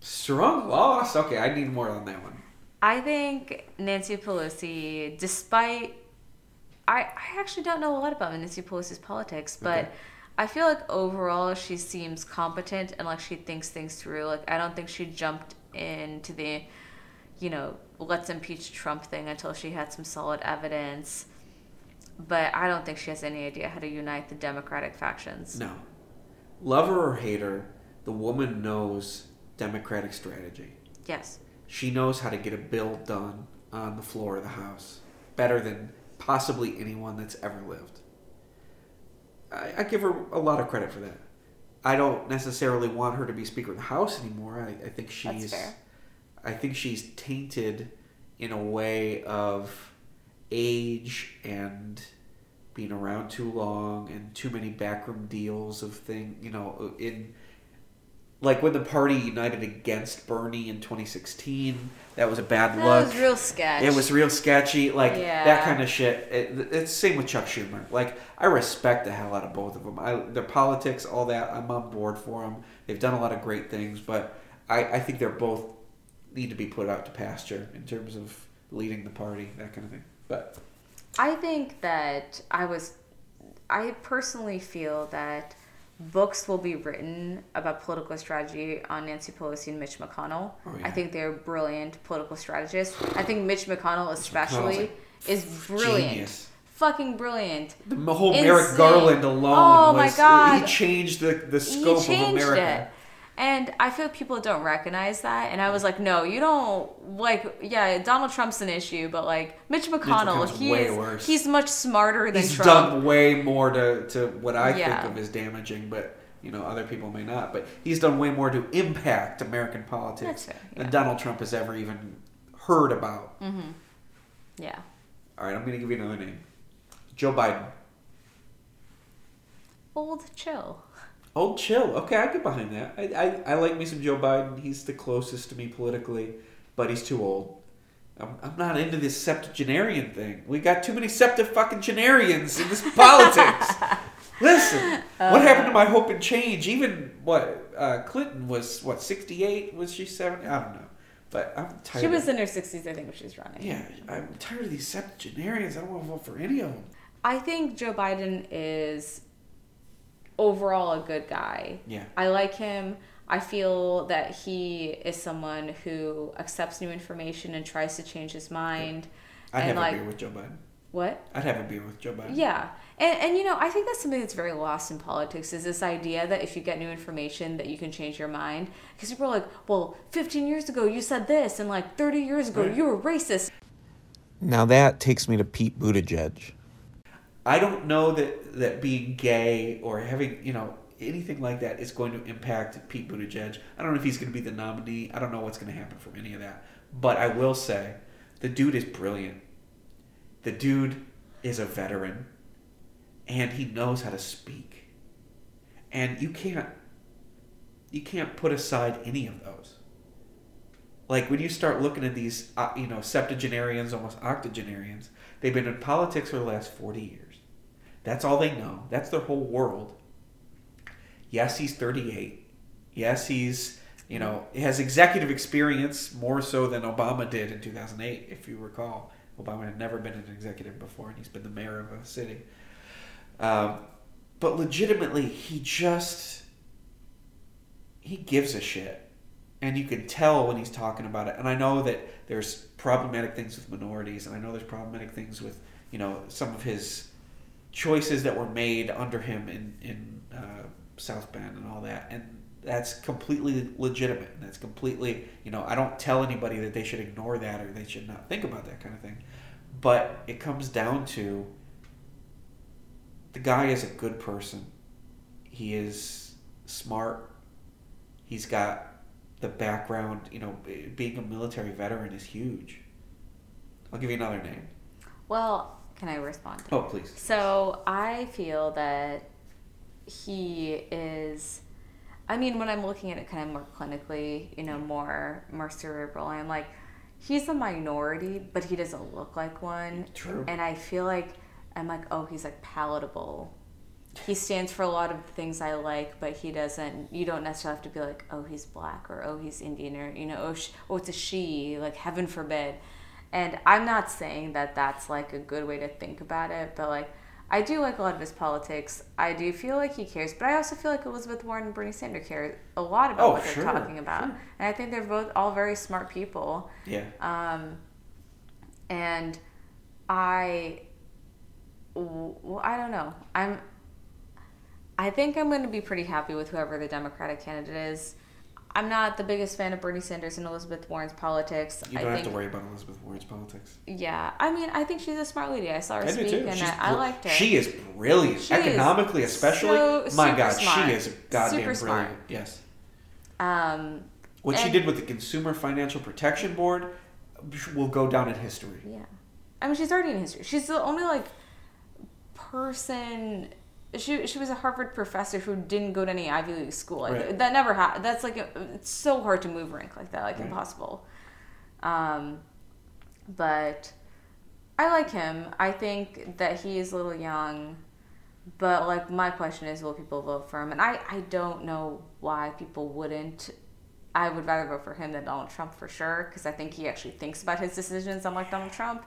Strong lost. Okay, I need more on that one. I think Nancy Pelosi, despite I, I actually don't know a lot about Nancy Pelosi's politics, but Okay. I feel like overall she seems competent and like she thinks things through. Like I don't think she jumped into the, you know, let's impeach Trump thing until she had some solid evidence. But I don't think she has any idea how to unite the Democratic factions. No. Lover or hater, the woman knows Democratic strategy. Yes. She knows how to get a bill done on the floor of the House better than possibly anyone that's ever lived. I, I give her a lot of credit for that. I don't necessarily want her to be Speaker of the House anymore. I, I think That's she's, fair. I think she's tainted in a way of age and being around too long and too many backroom deals of thing. You know, uh, in like when the party united against Bernie in 2016, that was a bad That look. was real sketchy. It was real sketchy, like Yeah. that kind of shit. It, it's same with Chuck Schumer. Like I respect the hell out of both of them. I, their politics, all that, I'm on board for them. They've done a lot of great things, but I, I think they're both need to be put out to pasture in terms of leading the party, that kind of thing. But I think that I was, I personally feel that books will be written about political strategy on Nancy Pelosi and Mitch McConnell. Oh, yeah. I think they're brilliant political strategists. I think Mitch McConnell, especially, is brilliant. genius. Fucking brilliant. The whole Insane. Merrick Garland alone Oh, my God. he changed the, the He scope of America. it. And I feel people don't recognize that. And I was like, no, you don't like. Yeah, Donald Trump's an issue, but like Mitch McConnell, he's worse. he's much smarter than Trump. He's Trump. done way more to, to what I Yeah. think of as damaging, but you know other people may not. But he's done way more to impact American politics fair, than. Donald Trump has ever even heard about. Mm-hmm. Yeah. All right, I'm going to give you another name: Joe Biden. Old chill. Old chill. Okay, I get behind that. I, I, I like me some Joe Biden. He's the closest to me politically, but he's too old. I'm, I'm not into this septuagenarian thing. We got too many septa fucking genarians in this politics. Listen, what happened to my hope and change? Even what uh, Clinton was what 68? Was she 70? I don't know. But I'm tired. She of- was in her 60s, I think, when she was running. Yeah, I'm tired of these septuagenarians. I don't want to vote for any of them. I think Joe Biden is overall a good guy. Yeah. I like him. I feel that he is someone who accepts new information and tries to change his mind. I'd and have like a beer with Joe Biden. what? I'd have a beer with Joe Biden. Yeah. And, and you know, I think that's something that's very lost in politics is this idea that if you get new information that you can change your mind. Because people are like, well, 15 years ago you said this, and like 30 years ago Right. you were racist. Now that takes me to Pete Buttigieg. I don't know that that being gay or having you know anything like that is going to impact Pete Buttigieg. I don't know if he's going to be the nominee. I don't know what's going to happen from any of that. But I will say, the dude is brilliant. The dude is a veteran, and he knows how to speak. And you can't you can't put aside any of those. Like when you start looking at these, uh, you know, septuagenarians, almost octogenarians, they've been in politics for the last 40 years. That's all they know. That's their whole world. Yes, he's 38. Yes, he's, you know, he has executive experience more so than Obama did in 2008, if you recall. Obama had never been an executive before, and he's been the mayor of a city. Um, but legitimately, he just he gives a shit and you can tell when he's talking about it and i know that there's problematic things with minorities and i know there's problematic things with you know some of his choices that were made under him in in uh, south bend and all that and that's completely legitimate that's completely you know i don't tell anybody that they should ignore that or they should not think about that kind of thing but it comes down to the guy is a good person he is smart he's got the background you know being a military veteran is huge. I'll give you another name. Well, can I respond? oh please So I feel that he is. I mean, when I'm looking at it kind of more clinically, you know, more more cerebral, I'm like, he's a minority, but he doesn't look like one. True. And I feel like I'm like, oh, he's like palatable. He stands for a lot of things I like, but he doesn't. You don't necessarily have to be like, oh, he's black or oh, he's Indian or you know, oh, sh- oh it's a she. Like heaven forbid. And I'm not saying that that's like a good way to think about it, but like I do like a lot of his politics. I do feel like he cares, but I also feel like Elizabeth Warren and Bernie Sanders care a lot about Oh, what sure, they're talking about. sure. And I think they're both all very smart people. yeah Um, and I, well, I don't know. I'm, I think I'm going to be pretty happy with whoever the Democratic candidate is. I'm not the biggest fan of Bernie Sanders and Elizabeth Warren's politics. you I don't think, have to worry about elizabeth warren's politics Yeah, I mean, I think she's a smart lady. I saw her I speak, and She's I, I br- liked her. She is brilliant, She is economically especially. so My God, smart. she is goddamn Super brilliant. smart. Yes, Um, what she did with the Consumer Financial Protection Board will go down in history. Yeah. I mean, she's already in history. She's the only like person. She she was a Harvard professor who didn't go to any Ivy League school. Right. that never happened. That's like a, it's so hard to move rank like that. Like Right. impossible. Um, but I like him. I think that he is a little young. But like my question is, will people vote for him? And I I don't know why people wouldn't. I would rather vote for him than Donald Trump for sure because I think he actually thinks about his decisions unlike Donald Trump.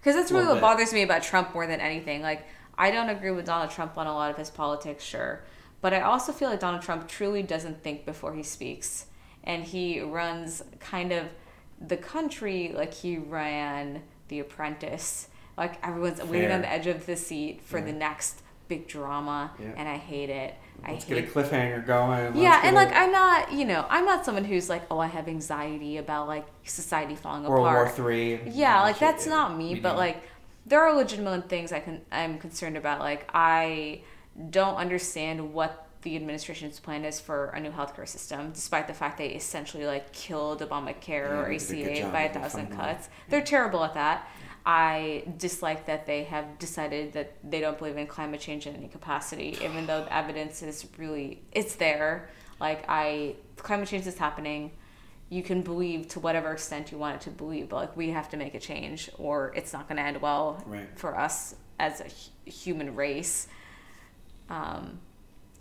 Because that's really what bothers me about Trump more than anything. Like I don't agree with Donald Trump on a lot of his politics, sure, but I also feel like Donald Trump truly doesn't think before he speaks, and he runs kind of the country like he ran The Apprentice. Like everyone's waiting on the edge of the seat for the next big drama, Yeah. and I hate it. Let's I get a cliffhanger going. Let's yeah, and a- like I'm not, you know, I'm not someone who's like, oh, I have anxiety about like society falling apart. World War apart. Three. Yeah, like that's shit, yeah. not me, but neither. like there are legitimate things I can I'm concerned about. Like I don't understand what the administration's plan is for a new healthcare system, despite the fact they essentially like killed Obamacare Yeah, or they did a good ACA by a thousand cuts. They're terrible at that. I dislike that they have decided that they don't believe in climate change in any capacity, even though the evidence is really it's there. Like I, climate change is happening. You can believe to whatever extent you want it to believe, but like we have to make a change, or it's not going to end well Right. for us as a human race. Um,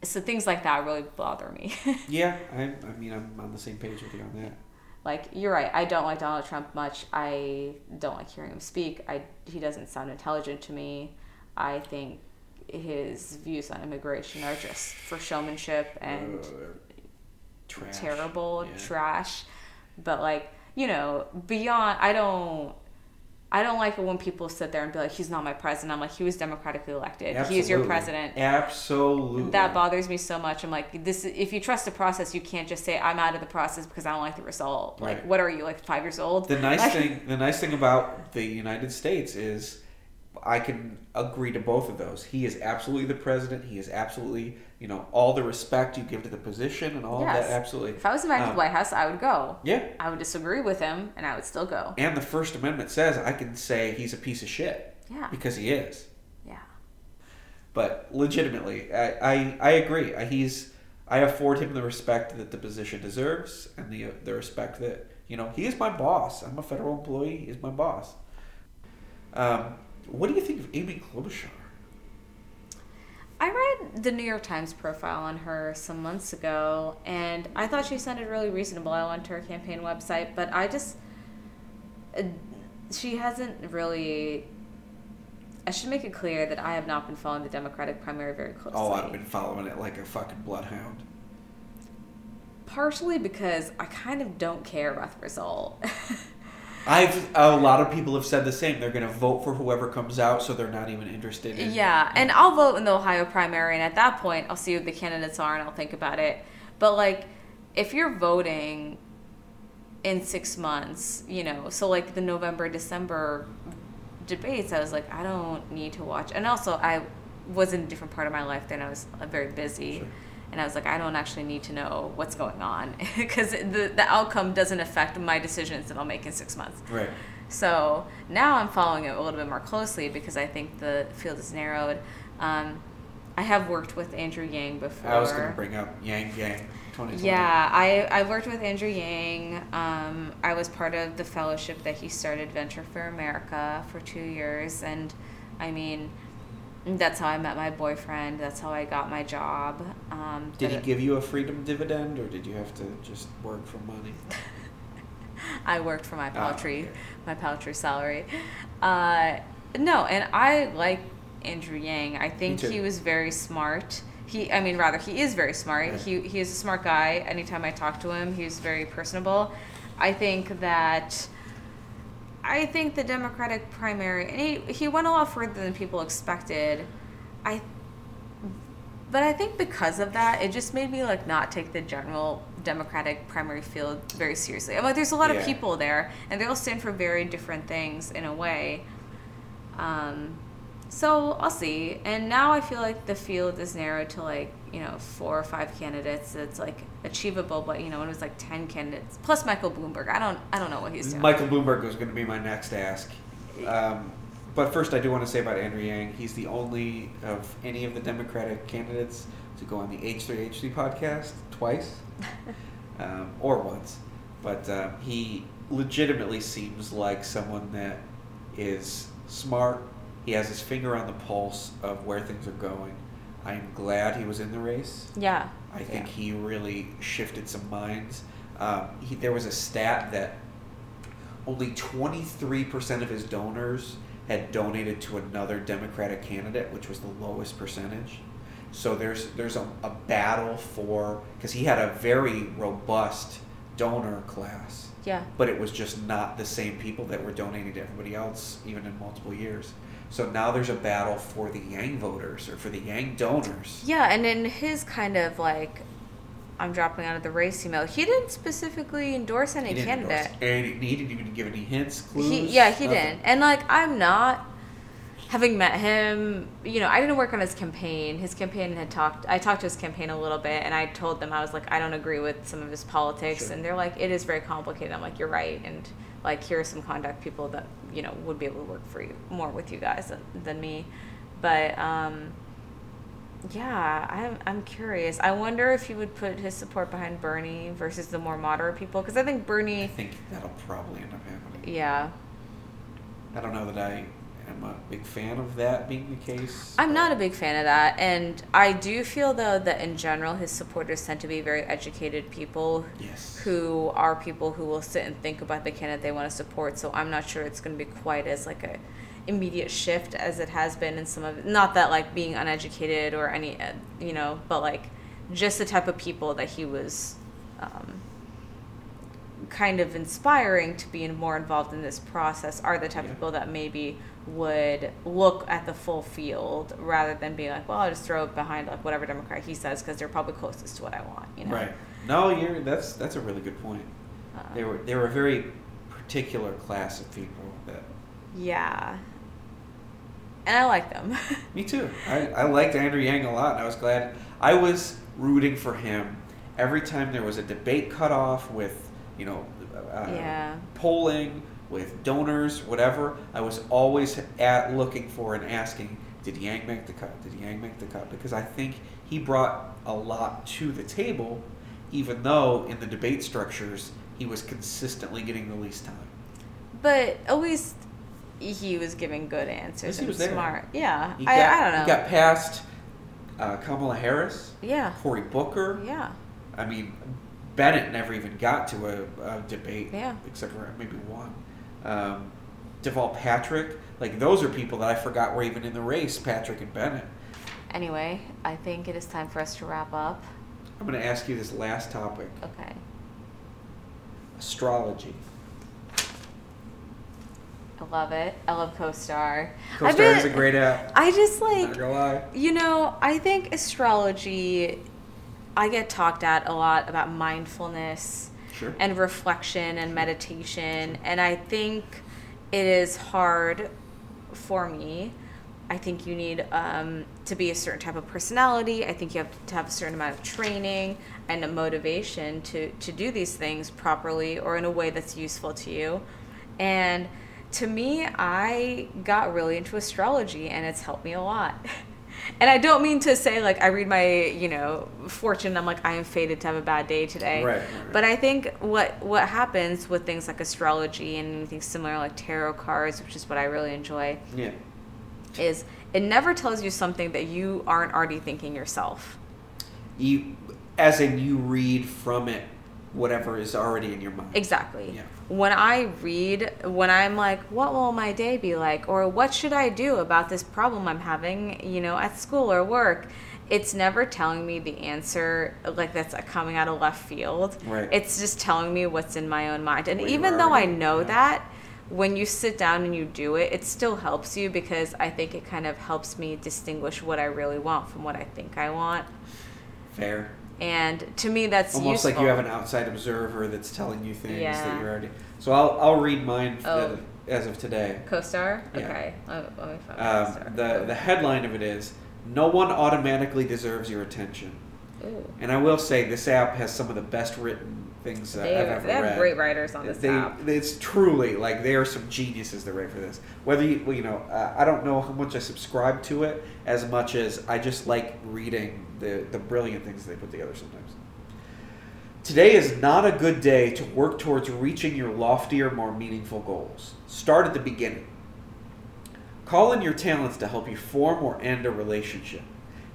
so things like that really bother me. Yeah, I, I mean, I'm on the same page with you on that. like you're right i don't like donald trump much i don't like hearing him speak i he doesn't sound intelligent to me i think his views on immigration are just for showmanship and Uh, Trash. terrible Yeah. trash. But like you know, beyond, I don't. I don't like it when people sit there and be like, "He's not my president." I'm like, "He was democratically elected. He's your president." Absolutely. That bothers me so much. I'm like, this. If you trust the process, you can't just say, "I'm out of the process because I don't like the result." Like, what are you like five years old? The nice Like- thing, the nice thing about the United States is, I can agree to both of those. He is absolutely the president. He is absolutely, you know, all the respect you give to the position and all of that. Absolutely. If I was invited to Um, the White House, I would go. Yeah. I would disagree with him, and I would still go. And the First Amendment says I can say he's a piece of shit Yeah. because he is. Yeah. But legitimately, I, I, I agree. I- He's I afford him the respect that the position deserves and the the respect that you know he is my boss. I'm a federal employee. He's my boss. Um, what do you think of Amy Klobuchar? I read the New York Times profile on her some months ago, and I thought she sounded really reasonable. I went to her campaign website, but I just. uh, She hasn't really. I should make it clear that I have not been following the Democratic primary very closely. Oh, I've been following it like a fucking bloodhound. Partially because I kind of don't care about the result. I've a lot of people have said the same. They're going to vote for whoever comes out, so they're not even interested. In, Yeah, and I'll vote in the Ohio primary, and at that point, I'll see who the candidates are and I'll think about it. But like, if you're voting in six months, you know, so like the November December debates, I was like, I don't need to watch. And also, I was in a different part of my life then. I was uh, very busy. Sure. And I was like, I don't actually need to know what's going on because the, the outcome doesn't affect my decisions that I'll make in six months. right. So now I'm following it a little bit more closely because I think the field is narrowed. Um, I have worked with Andrew Yang before. I was going to bring up Yang Yang Yeah, I, I worked with Andrew Yang. Um, I was part of the fellowship that he started, Venture for America, for two years. And I mean, that's how I met my boyfriend. That's how I got my job. Um, Did he give you a freedom dividend, or did you have to just work for money? I worked for my Ah, paltry, okay. my paltry salary. Uh, no, and I like Andrew Yang. I think he was very smart. He, I mean, rather, he is very smart. Yeah. He he is a smart guy. Anytime I talk to him, he's very personable. I think that. I think the Democratic primary, and he, he went a lot further than people expected. I but I think because of that, it just made me like not take the general Democratic primary field very seriously. I'm like, there's a lot Yeah. of people there, and they all stand for very different things in a way. Um, so I'll see. And now I feel like the field is narrowed to like you know four or five candidates. It's like achievable, but you know when it was like ten candidates plus Michael Bloomberg. I don't I don't know what he's doing. Michael Bloomberg was going to be my next ask. Um, but first, I do want to say about Andrew Yang. He's the only of any of the Democratic candidates to go on the H3H3 podcast twice, um, or once. But um, he legitimately seems like someone that is smart. He has his finger on the pulse of where things are going. I'm glad he was in the race. yeah. I think Yeah. he really shifted some minds. Um, he, there was a stat that only 23% of his donors had donated to another Democratic candidate, which was the lowest percentage. So there's there's a, a battle for because he had a very robust donor class, Yeah. but it was just not the same people that were donating to everybody else, even in multiple years. So now there's a battle for the Yang voters or for the Yang donors. Yeah, and in his kind of like, I'm dropping out of the race email. He didn't specifically endorse any He didn't candidate. endorse any. He didn't even give any hints, clues. He, yeah, he nothing. didn't. And like, I'm not having met him. You know, I didn't work on his campaign. His campaign had talked. I talked to his campaign a little bit, and I told them I was like, I don't agree with some of his politics, Sure. and they're like, it is very complicated. I'm like, you're right, and like, here are some contact people that you know would be able to work for you more with you guys than, than me. But um, yeah, I'm I'm curious. I wonder if he would put his support behind Bernie versus the more moderate people, because I think bernie I think that'll probably end up happening. Yeah, I don't know that I am a big fan of that being the case. I'm not a big fan of that, and I do feel though that in general his supporters tend to be very educated people Yes. who are people who will sit and think about the candidate they want to support. So I'm not sure it's going to be quite as like a immediate shift as it has been in some of not that like being uneducated or any uh, you know, but like just the type of people that he was um, kind of inspiring to be more involved in this process are the type Yeah. of people that maybe would look at the full field rather than being like, well, I'll just throw it behind like whatever Democrat he says because they're probably closest to what I want, you know? Right. No, you're that's that's a really good point. Uh, They were they were a very particular class of people that yeah. And I like them. Me too. I, I liked Andrew Yang a lot, and I was glad. I was rooting for him every time there was a debate cut off with, you know, uh, Yeah. polling, with donors, whatever. I was always at looking for and asking, did Yang make the cut? Did Yang make the cut? Because I think he brought a lot to the table, even though in the debate structures he was consistently getting the least time. but at least he was giving good answers he and was there. smart. Yeah. He I, got, I don't know. He got past uh, Kamala Harris, yeah. Cory Booker. Yeah. I mean, Bennet never even got to a, a debate, Yeah. except for maybe one. Um, Deval Patrick, like those are people that I forgot were even in the race. Patrick and Bennet. Anyway, I think it is time for us to wrap up. I'm going to ask you this last topic: Okay. astrology. I love it. I love CoStar. CoStar is a great app. I just like. You know, I think astrology, I get talked at a lot about mindfulness Sure. and reflection and meditation. And I think it is hard for me. I think you need um, to be a certain type of personality. I think you have to have a certain amount of training and a motivation to, to do these things properly or in a way that's useful to you. And to me, I got really into astrology and it's helped me a lot. And I don't mean to say like I read my, you know, fortune. I'm like I am fated to have a bad day today. Right, right, right. But I think what what happens with things like astrology and anything similar like tarot cards, which is what I really enjoy, Yeah. is it never tells you something that you aren't already thinking yourself. You, as in, you read from it whatever is already in your mind. Exactly. Yeah. When I read, when I'm like, what will my day be like? Or what should I do about this problem I'm having, you know, at school or work? It's never telling me the answer like that's coming out of left field. Right. It's just telling me what's in my own mind. And even though I know yeah. that, when you sit down and you do it, it still helps you because I think it kind of helps me distinguish what I really want from what I think I want. Fair. And to me, that's Almost like you have an outside observer that's telling you things Yeah. that you're already. So I'll I'll read mine Oh. as of today. Co-star? Yeah. Okay. Me find Um, co-star. the the headline of it is "No one automatically deserves your attention," Ooh. and I will say this app has some of the best written things They, I've ever they have read. great writers on this they, app. It's truly like they are some geniuses that write for this. Whether you, well, you know, uh, I don't know how much I subscribe to it as much as I just like reading the the brilliant things they put together sometimes. Today is not a good day to work towards reaching your loftier, more meaningful goals. Start at the beginning. Call in your talents to help you form or end a relationship.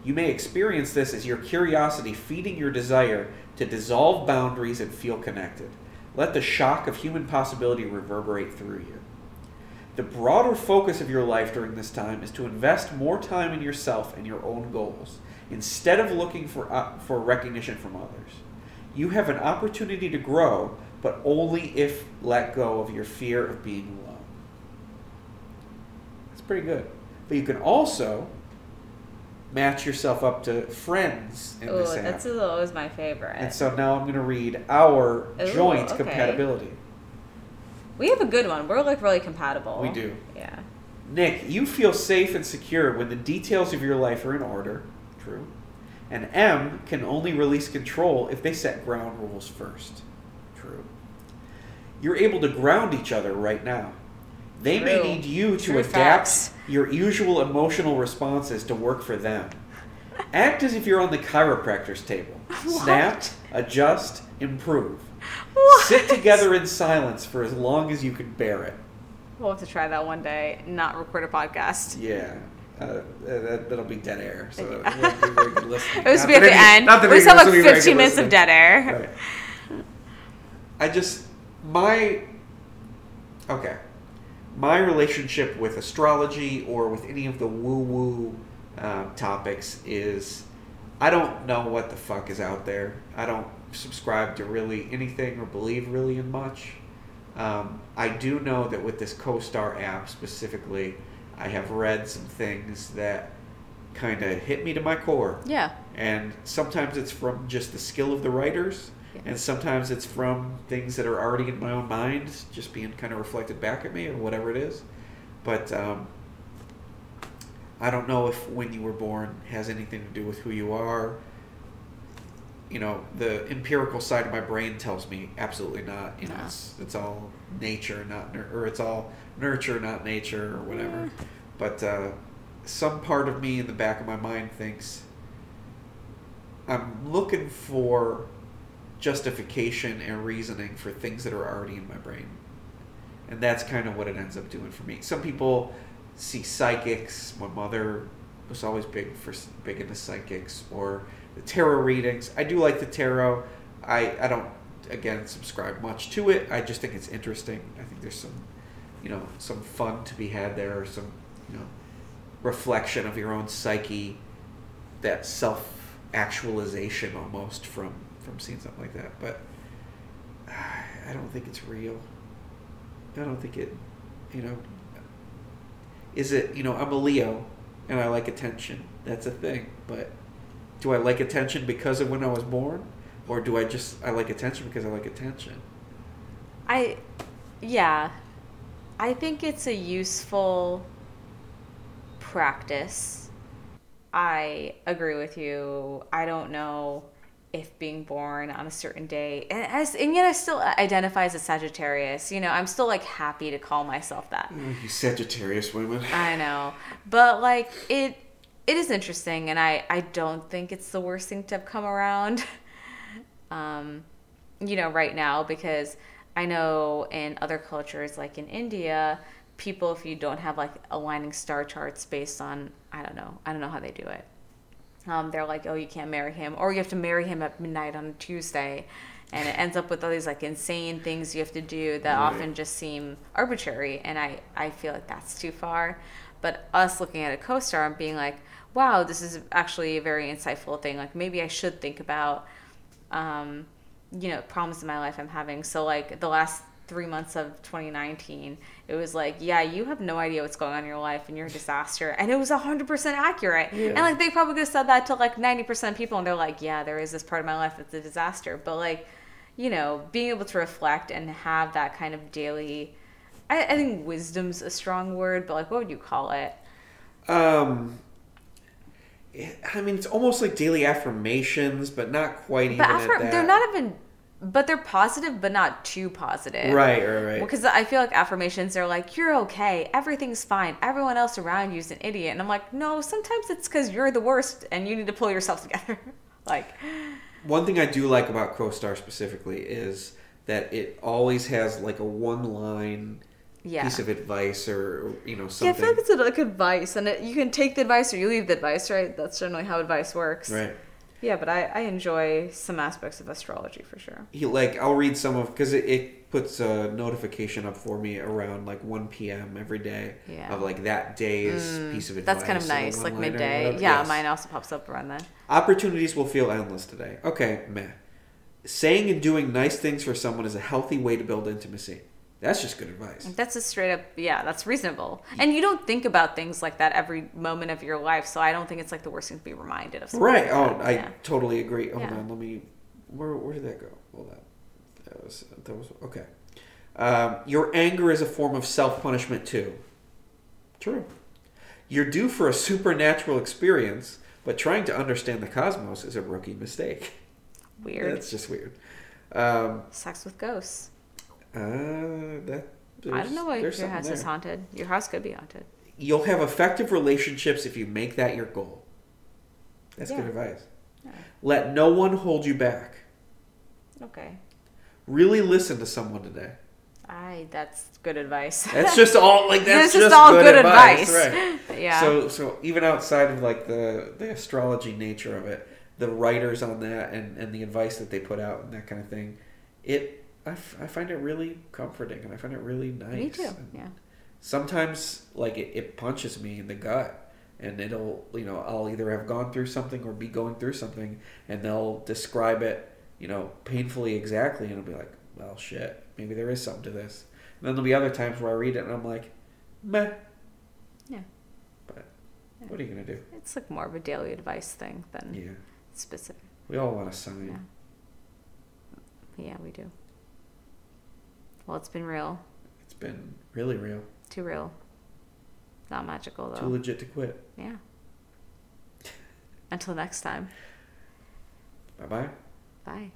You may experience this as your curiosity feeding your desire to dissolve boundaries and feel connected. Let the shock of human possibility reverberate through you. The broader focus of your life during this time is to invest more time in yourself and your own goals instead of looking for, uh, for recognition from others. You have an opportunity to grow, but only if let go of your fear of being alone. That's pretty good. But you can also match yourself up to friends in Oh, this app. that's always my favorite. and so now I'm going to read our Ooh, joint okay. compatibility. we have a good one. We're like really compatible. We do. Yeah. Nick, you feel safe and secure when the details of your life are in order. True. And M can only release control if they set ground rules first. True. You're able to ground each other right now. They may need you to True adapt facts. your usual emotional responses to work for them. Act as if you're on the chiropractor's table. Snap, adjust, improve. What? Sit together in silence for as long as you can bear it. We'll have to try that one day. Not record a podcast. Yeah. Uh, that, that'll be dead air, so it Yeah. won't be very good listening. It was Not be at the any- end. not that We any still have like will be very 15 good minutes of dead air. Right. I just my okay, my relationship with astrology or with any of the woo woo uh, topics is I don't know what the fuck is out there. I don't subscribe to really anything or believe really in much. Um, I do know that with this CoStar app specifically, I have read some things that kind of hit me to my core. Yeah. And sometimes it's from just the skill of the writers, Yeah. and sometimes it's from things that are already in my own mind, just being kind of reflected back at me or whatever it is. But um, I don't know if when you were born has anything to do with who you are. You know, the empirical side of my brain tells me absolutely not. You know, it's it's all nature, not or it's all nurture, not nature, or whatever. But uh, some part of me in the back of my mind thinks I'm looking for justification and reasoning for things that are already in my brain. And that's kind of what it ends up doing for me. Some people see psychics. My mother was always big for big into psychics or the tarot readings. I do like the tarot. I I don't again subscribe much to it. I just think it's interesting. I think there's some you know some fun to be had there or some you know reflection of your own psyche that self actualization almost from from seeing something like that. But i don't think it's real. I don't think it you know is it you know i'm a leo and i like attention. That's a thing. But do i like attention because of when i was born? Or do i just i like attention because i like attention? I, yeah, I think it's a useful practice. I agree with you. I don't know if being born on a certain day, and, as, and yet I still identify as a Sagittarius. You know, I'm still like happy to call myself that. you sagittarius women I know, but like it, it is interesting, and I I don't think it's the worst thing to have come around. um, you know, right now because I know in other cultures, like in India, people if you don't have like aligning star charts based on I don't know, I don't know how they do it. Um, they're like, oh, you can't marry him, or you have to marry him at midnight on a Tuesday, and it ends up with all these like insane things you have to do that Right. often just seem arbitrary, and I I feel like that's too far. But us looking at a co-star and being like, wow, this is actually a very insightful thing. Like maybe I should think about, um, you know, problems in my life I'm having. So like the last three months of 2019, it was like, yeah, you have no idea what's going on in your life and you're a disaster. And it was 100% accurate. Yeah. And like they probably could have said that to like 90% of people and they're like, yeah, there is this part of my life that's a disaster. But like, you know, being able to reflect and have that kind of daily, I, I think wisdom's a strong word, but like, what would you call it? Um, I mean, it's almost like daily affirmations, but not quite even But they're not even, but they're positive, but not too positive. right, right, right. Because I feel like affirmations are like, you're okay, everything's fine, everyone else around you is an idiot. And I'm like, no, sometimes it's because you're the worst and you need to pull yourself together. like, One thing I do like about CoStar specifically is that it always has like a one-line yeah. piece of advice or you know something. Yeah, I feel like it's like advice, and it, you can take the advice or you leave the advice, right? That's generally how advice works. right. Yeah, but I, I enjoy some aspects of astrology for sure. He like I'll read some of because it, it puts a notification up for me around like 1 p.m. every day Yeah. of like that day's mm, piece of advice. That's kind of nice, like midday. Yeah, Yes. mine also pops up around then. Opportunities will feel endless today. Okay, meh. Saying and doing nice things for someone is a healthy way to build intimacy. That's just good advice. That's a straight up, yeah, that's reasonable. And you don't think about things like that every moment of your life, so I don't think it's like the worst thing to be reminded of. Right. like Oh, that. I yeah. totally agree. Hold Yeah. on. Let me. Where Where did that go? Hold on. That was that was okay. Um, your anger is a form of self punishment too. True. You're due for a supernatural experience, but trying to understand the cosmos is a rookie mistake. Weird. That's just weird. Um, Sex with ghosts. Uh, that. I don't know why your house is haunted. Your house could be haunted. You'll have effective relationships if you make that your goal. That's good advice. Yeah. Let no one hold you back. Okay. Really listen to someone today. I that's good advice. That's just all like that's, That's just all good advice, advice. right? yeah. So so even outside of like the the astrology nature of it, the writers on that and and the advice that they put out and that kind of thing, it I, f- I find it really comforting and I find it really nice. Me too. And Yeah. Sometimes like it, it punches me in the gut and it'll you know I'll either have gone through something or be going through something and they'll describe it you know, painfully exactly, and I'll be like, well, shit, maybe there is something to this. And then there'll be other times where I read it and I'm like, meh. Yeah. But what are you gonna do? It's like more of a daily advice thing than Yeah, specific. we all want a sign. Yeah. Yeah, we do. Well, it's been real. It's been really real. Too real. Not magical, though. Too legit to quit. yeah. Until next time. Bye bye bye.